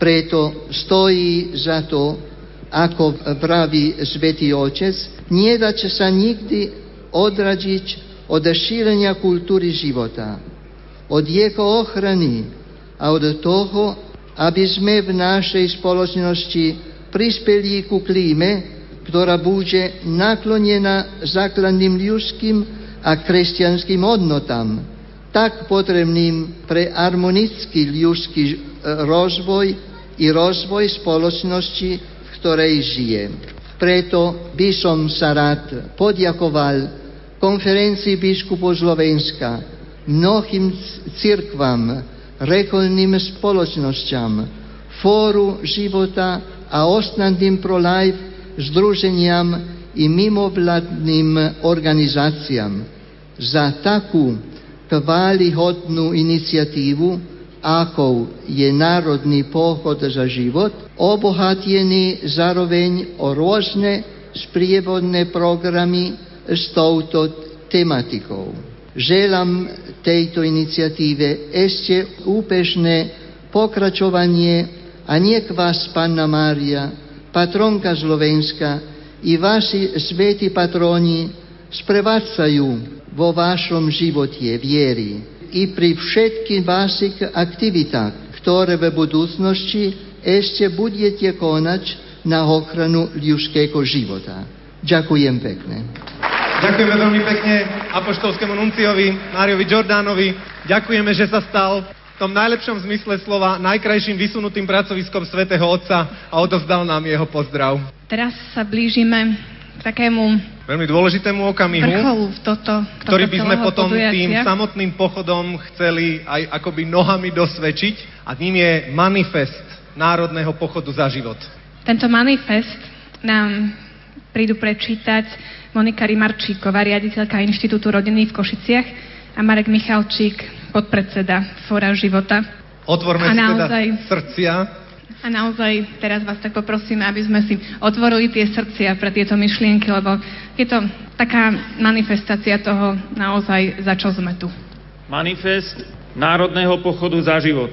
S14: Preto stojí za to, ako praví Svetý Otec, nedať sa nikdy odradiť od šírenia kultúry života, od jeho ochrany a od toho, aby sme v našej spoločnosti prispeli ku klíme, ktorá bude naklonená základným ľudským a kresťanským hodnotám, tak potrebným pre harmonický ľudský e, rozvoj i rozvoj spoločnosti, ktorej žije. Preto by som sa rád poďakoval konferencii biskupov Slovenska, mnohým cirkvám, rekolným spoločnosťam, fóru života a ostatným pro-life združeniam i mimovládnym organizáciám za takú chválihodnú iniciatívu, ako je Národný pochod za život, obohatený zároveň o rôzne sprievodné programy s touto tematikou. Želám tejto iniciatíve ešte úpešné pokračovanie a nech vás, Panna Mária, patronka Slovenska i vaši sveti patroni sprevádzajú vo vašom živote viery i pri všetkých vašich aktivitách, ktoré v budúcnosti ešte budete konať na ochranu ľudského života. Ďakujem pekne.
S8: Ďakujeme veľmi pekne apoštolskému nunciovi Máriovi Jordánovi. Ďakujeme, že sa stal tom najlepšom zmysle slova najkrajším vysunutým pracoviskom svätého Otca a odovzdal nám jeho pozdrav.
S7: Teraz sa blížime takému
S8: veľmi dôležitému okamihu,
S7: v toto,
S8: ktorý by sme potom
S7: podujatia.
S8: tým samotným pochodom chceli aj akoby nohami dosvedčiť a ním je manifest Národného pochodu za život.
S7: Tento manifest nám prídu prečítať Monika Rimarčíková, riaditeľka Inštitútu rodiny v Košiciach a Marek Michalčík, podpredseda Fóra života.
S8: Otvorme
S7: A
S8: si teda
S7: naozaj-
S8: srdcia
S7: A naozaj teraz vás tak poprosíme, aby sme si otvorili tie srdcia pre tieto myšlienky, lebo je to taká manifestácia toho naozaj, za čo sme tu.
S15: Manifest Národného pochodu za život.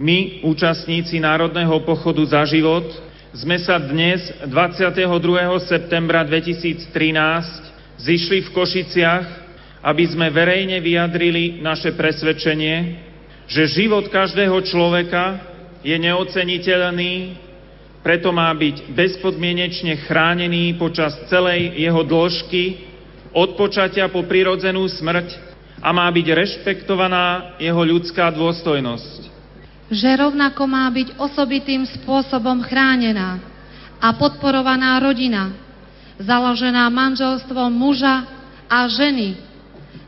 S15: My, účastníci Národného pochodu za život, sme sa dnes, 22. septembra 2013, zišli v Košiciach, aby sme verejne vyjadrili naše presvedčenie, že život každého človeka je neoceniteľný, preto má byť bezpodmienečne chránený počas celej jeho dĺžky, od počatia po prirodzenú smrť a má byť rešpektovaná jeho ľudská dôstojnosť.
S16: že rovnako má byť osobitým spôsobom chránená a podporovaná rodina, založená manželstvom muža a ženy,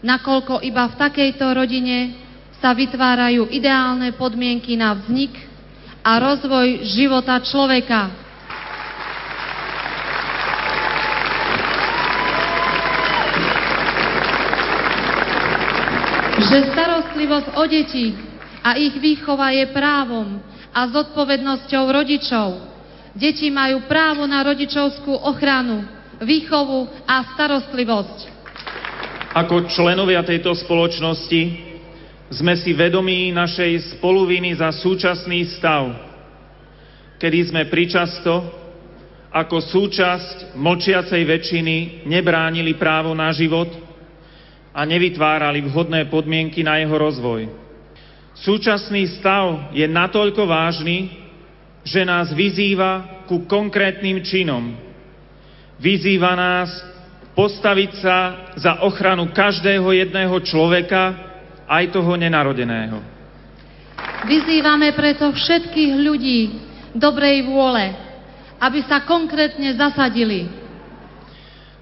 S16: nakoľko iba v takejto rodine sa vytvárajú ideálne podmienky na vznik a rozvoj života človeka. Že starostlivosť o deti a ich výchova je právom a zodpovednosťou rodičov. Deti majú právo na rodičovskú ochranu, výchovu a starostlivosť.
S15: Ako členovia tejto spoločnosti sme si vedomí našej spoluviny za súčasný stav, kedy sme pričasto ako súčasť mlčiacej väčšiny nebránili právo na život a nevytvárali vhodné podmienky na jeho rozvoj. Súčasný stav je natoľko vážny, že nás vyzýva ku konkrétnym činom. Vyzýva nás postaviť sa za ochranu každého jedného človeka, aj toho nenarodeného.
S16: Vyzývame preto všetkých ľudí dobrej vôle, aby sa konkrétne zasadili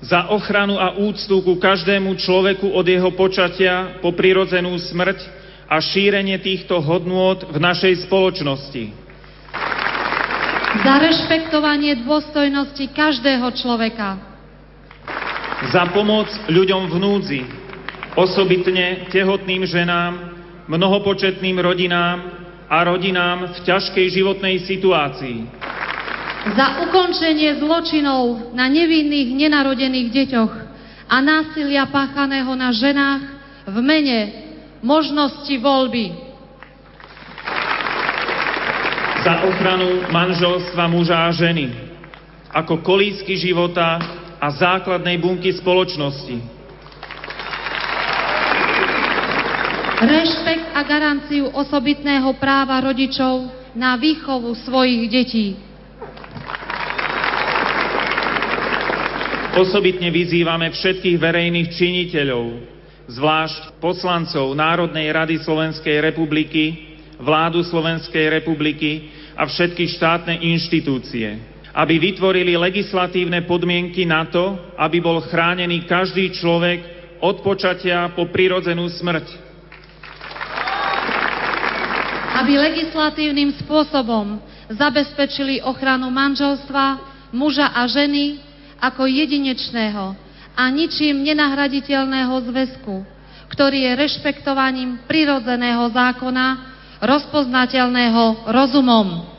S15: Za ochranu a úctu ku každému človeku od jeho počatia po prirodzenú smrť a šírenie týchto hodnôt v našej spoločnosti.
S16: za rešpektovanie dôstojnosti každého človeka,
S15: Za pomoc ľuďom v núdzi, osobitne tehotným ženám, mnohopočetným rodinám a rodinám v ťažkej životnej situácii.
S16: za ukončenie zločinov na nevinných nenarodených deťoch a násilia páchaného na ženách v mene možnosti voľby.
S15: Za ochranu manželstva muža a ženy ako kolísky života a základnej bunky spoločnosti.
S16: Rešpekt a garanciu osobitného práva rodičov na výchovu svojich detí.
S15: Osobitne vyzývame všetkých verejných činiteľov, zvlášť poslancov Národnej rady Slovenskej republiky, vládu Slovenskej republiky a všetky štátne inštitúcie, aby vytvorili legislatívne podmienky na to, aby bol chránený každý človek od počatia po prirodzenú smrť.
S16: Aby legislatívnym spôsobom zabezpečili ochranu manželstva muža a ženy ako jedinečného a ničím nenahraditeľného zväzku, ktorý je rešpektovaním prirodzeného zákona, rozpoznateľného rozumom.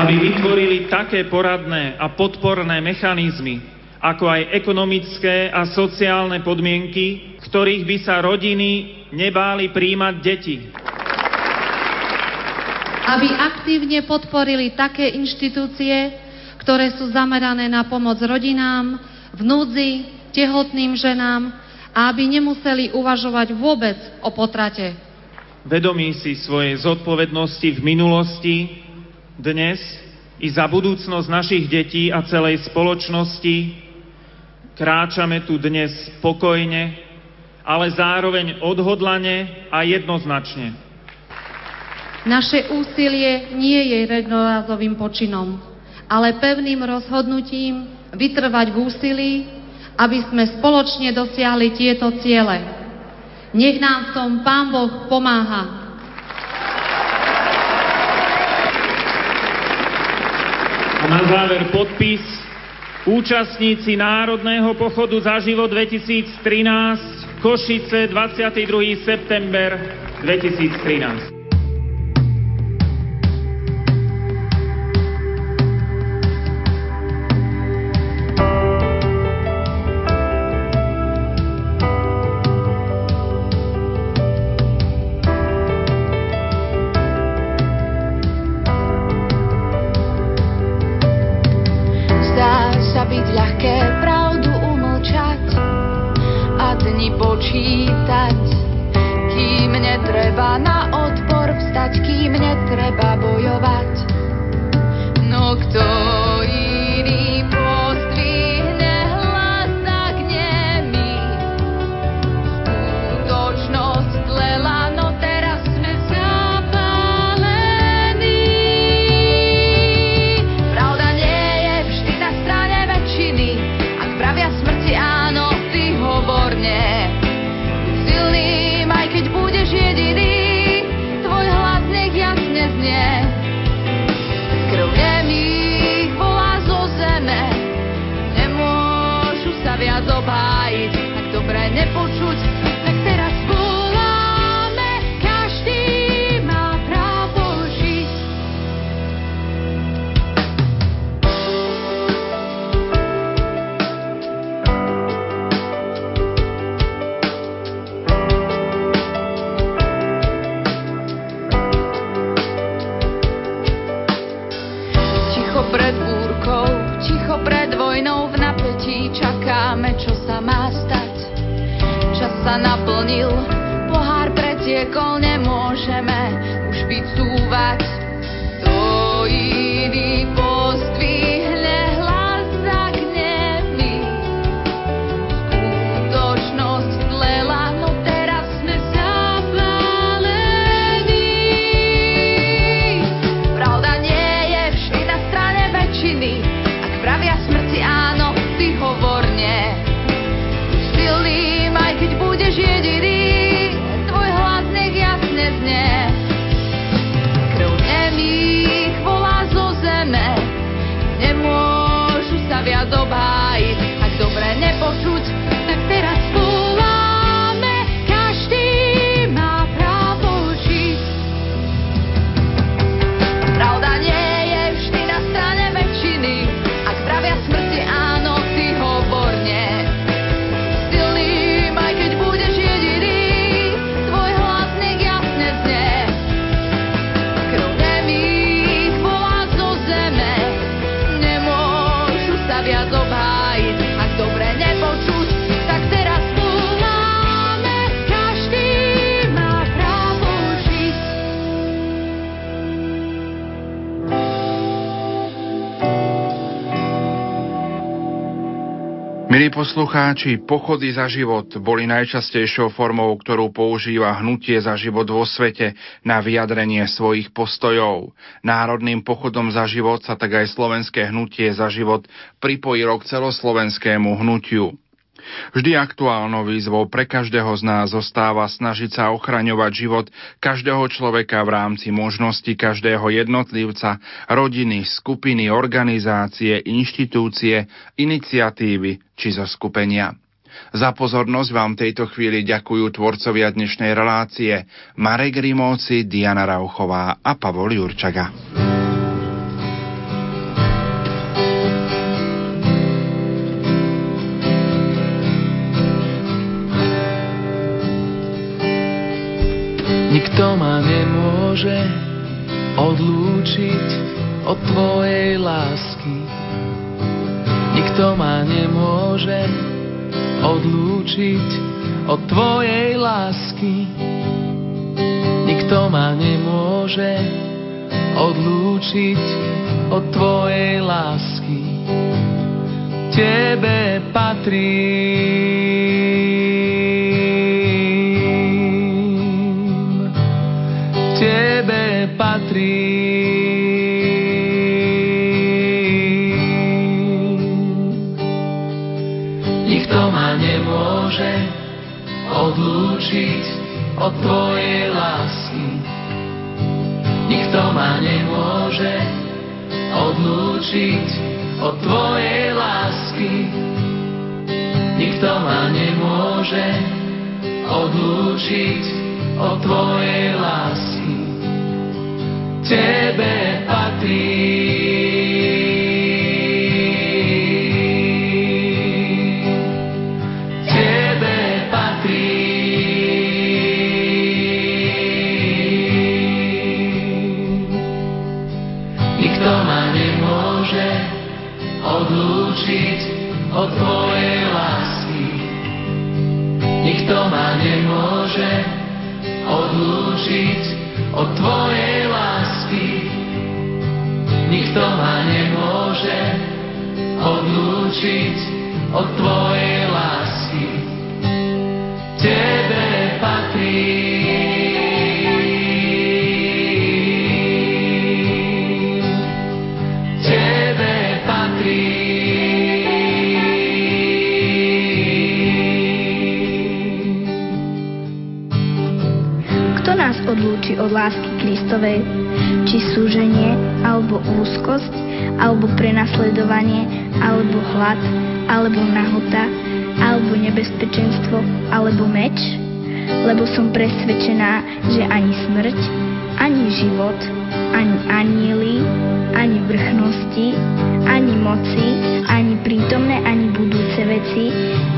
S15: aby vytvorili také poradné a podporné mechanizmy, ako aj ekonomické a sociálne podmienky, v ktorých by sa rodiny nebáli príjmať deti.
S16: aby aktívne podporili také inštitúcie, ktoré sú zamerané na pomoc rodinám, v núdzi, tehotným ženám a aby nemuseli uvažovať vôbec o potrate.
S15: Vedomí si svojej zodpovednosti v minulosti, dnes i za budúcnosť našich detí a celej spoločnosti, kráčame tu dnes spokojne, ale zároveň odhodlane a jednoznačne.
S16: Naše úsilie nie je jednorázovým počinom, ale pevným rozhodnutím vytrvať v úsilí, aby sme spoločne dosiahli tieto ciele. Nech nám v tom Pán Boh pomáha.
S3: A na záver podpis účastníci Národného pochodu za život 2013 Košice 22. september 2013.
S2: poslucháči, pochody za život boli najčastejšou formou, ktorú používa hnutie za život vo svete na vyjadrenie svojich postojov. Národným pochodom za život sa tak aj slovenské hnutie za život pripojilo k celoslovenskému hnutiu. Vždy aktuálnou výzvou pre každého z nás zostáva snažiť sa ochraňovať život každého človeka v rámci možnosti každého jednotlivca, rodiny, skupiny, organizácie, inštitúcie, iniciatívy či zo skupenia. Za pozornosť vám tejto chvíli ďakujú tvorcovia dnešnej relácie Marek Rimóci, Diana Rauchová a Pavol Jurčaga.
S17: Nikto ma nemôže odlúčiť od Tvojej lásky. Nikto ma nemôže odlúčiť od Tvojej lásky. Nikto ma nemôže odlúčiť od Tvojej lásky. Tebe patrí
S18: od Tvojej lásky. Nikto ma nemôže odlúčiť od Tvojej lásky. Nikto ma nemôže odlúčiť od Tvojej lásky. Tebe patrí Tvojej lásky. Nikto ma nemôže odlúčiť od Tvojej lásky. Nikto ma nemôže odlúčiť od Tvojej lásky.
S19: Od lásky Kristovej, či súženie, alebo úzkosť, alebo prenasledovanie, alebo hlad, alebo nahota, alebo nebezpečenstvo, alebo meč? Lebo som presvedčená, že ani smrť, ani život, ani anieli, ani vrchnosti, ani moci, ani prítomné, ani budúce veci,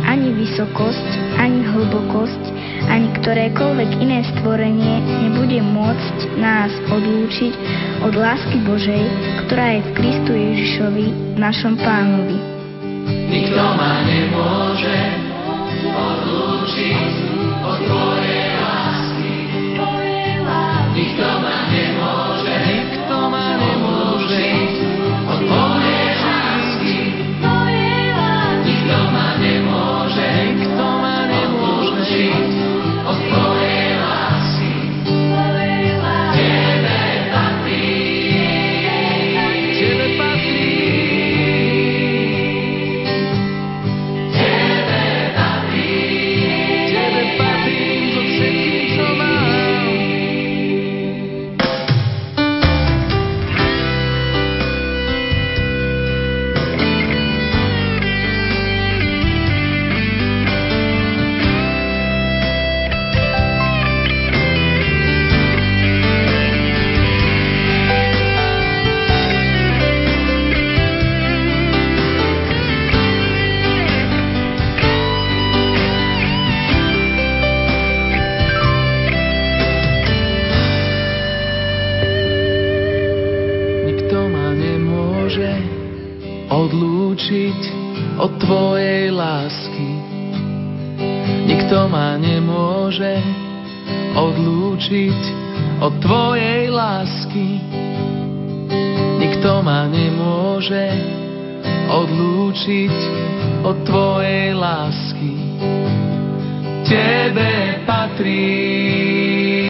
S19: ani vysokosť, ani hlbokosť, ani ktorékoľvek iné stvorenie nebude môcť nás odlúčiť od lásky Božej, ktorá je v Kristu Ježišovi, našom pánovi.
S18: Nikto ma nemôže odlúčiť od Tvojej lásky. Nikto ma nemôže,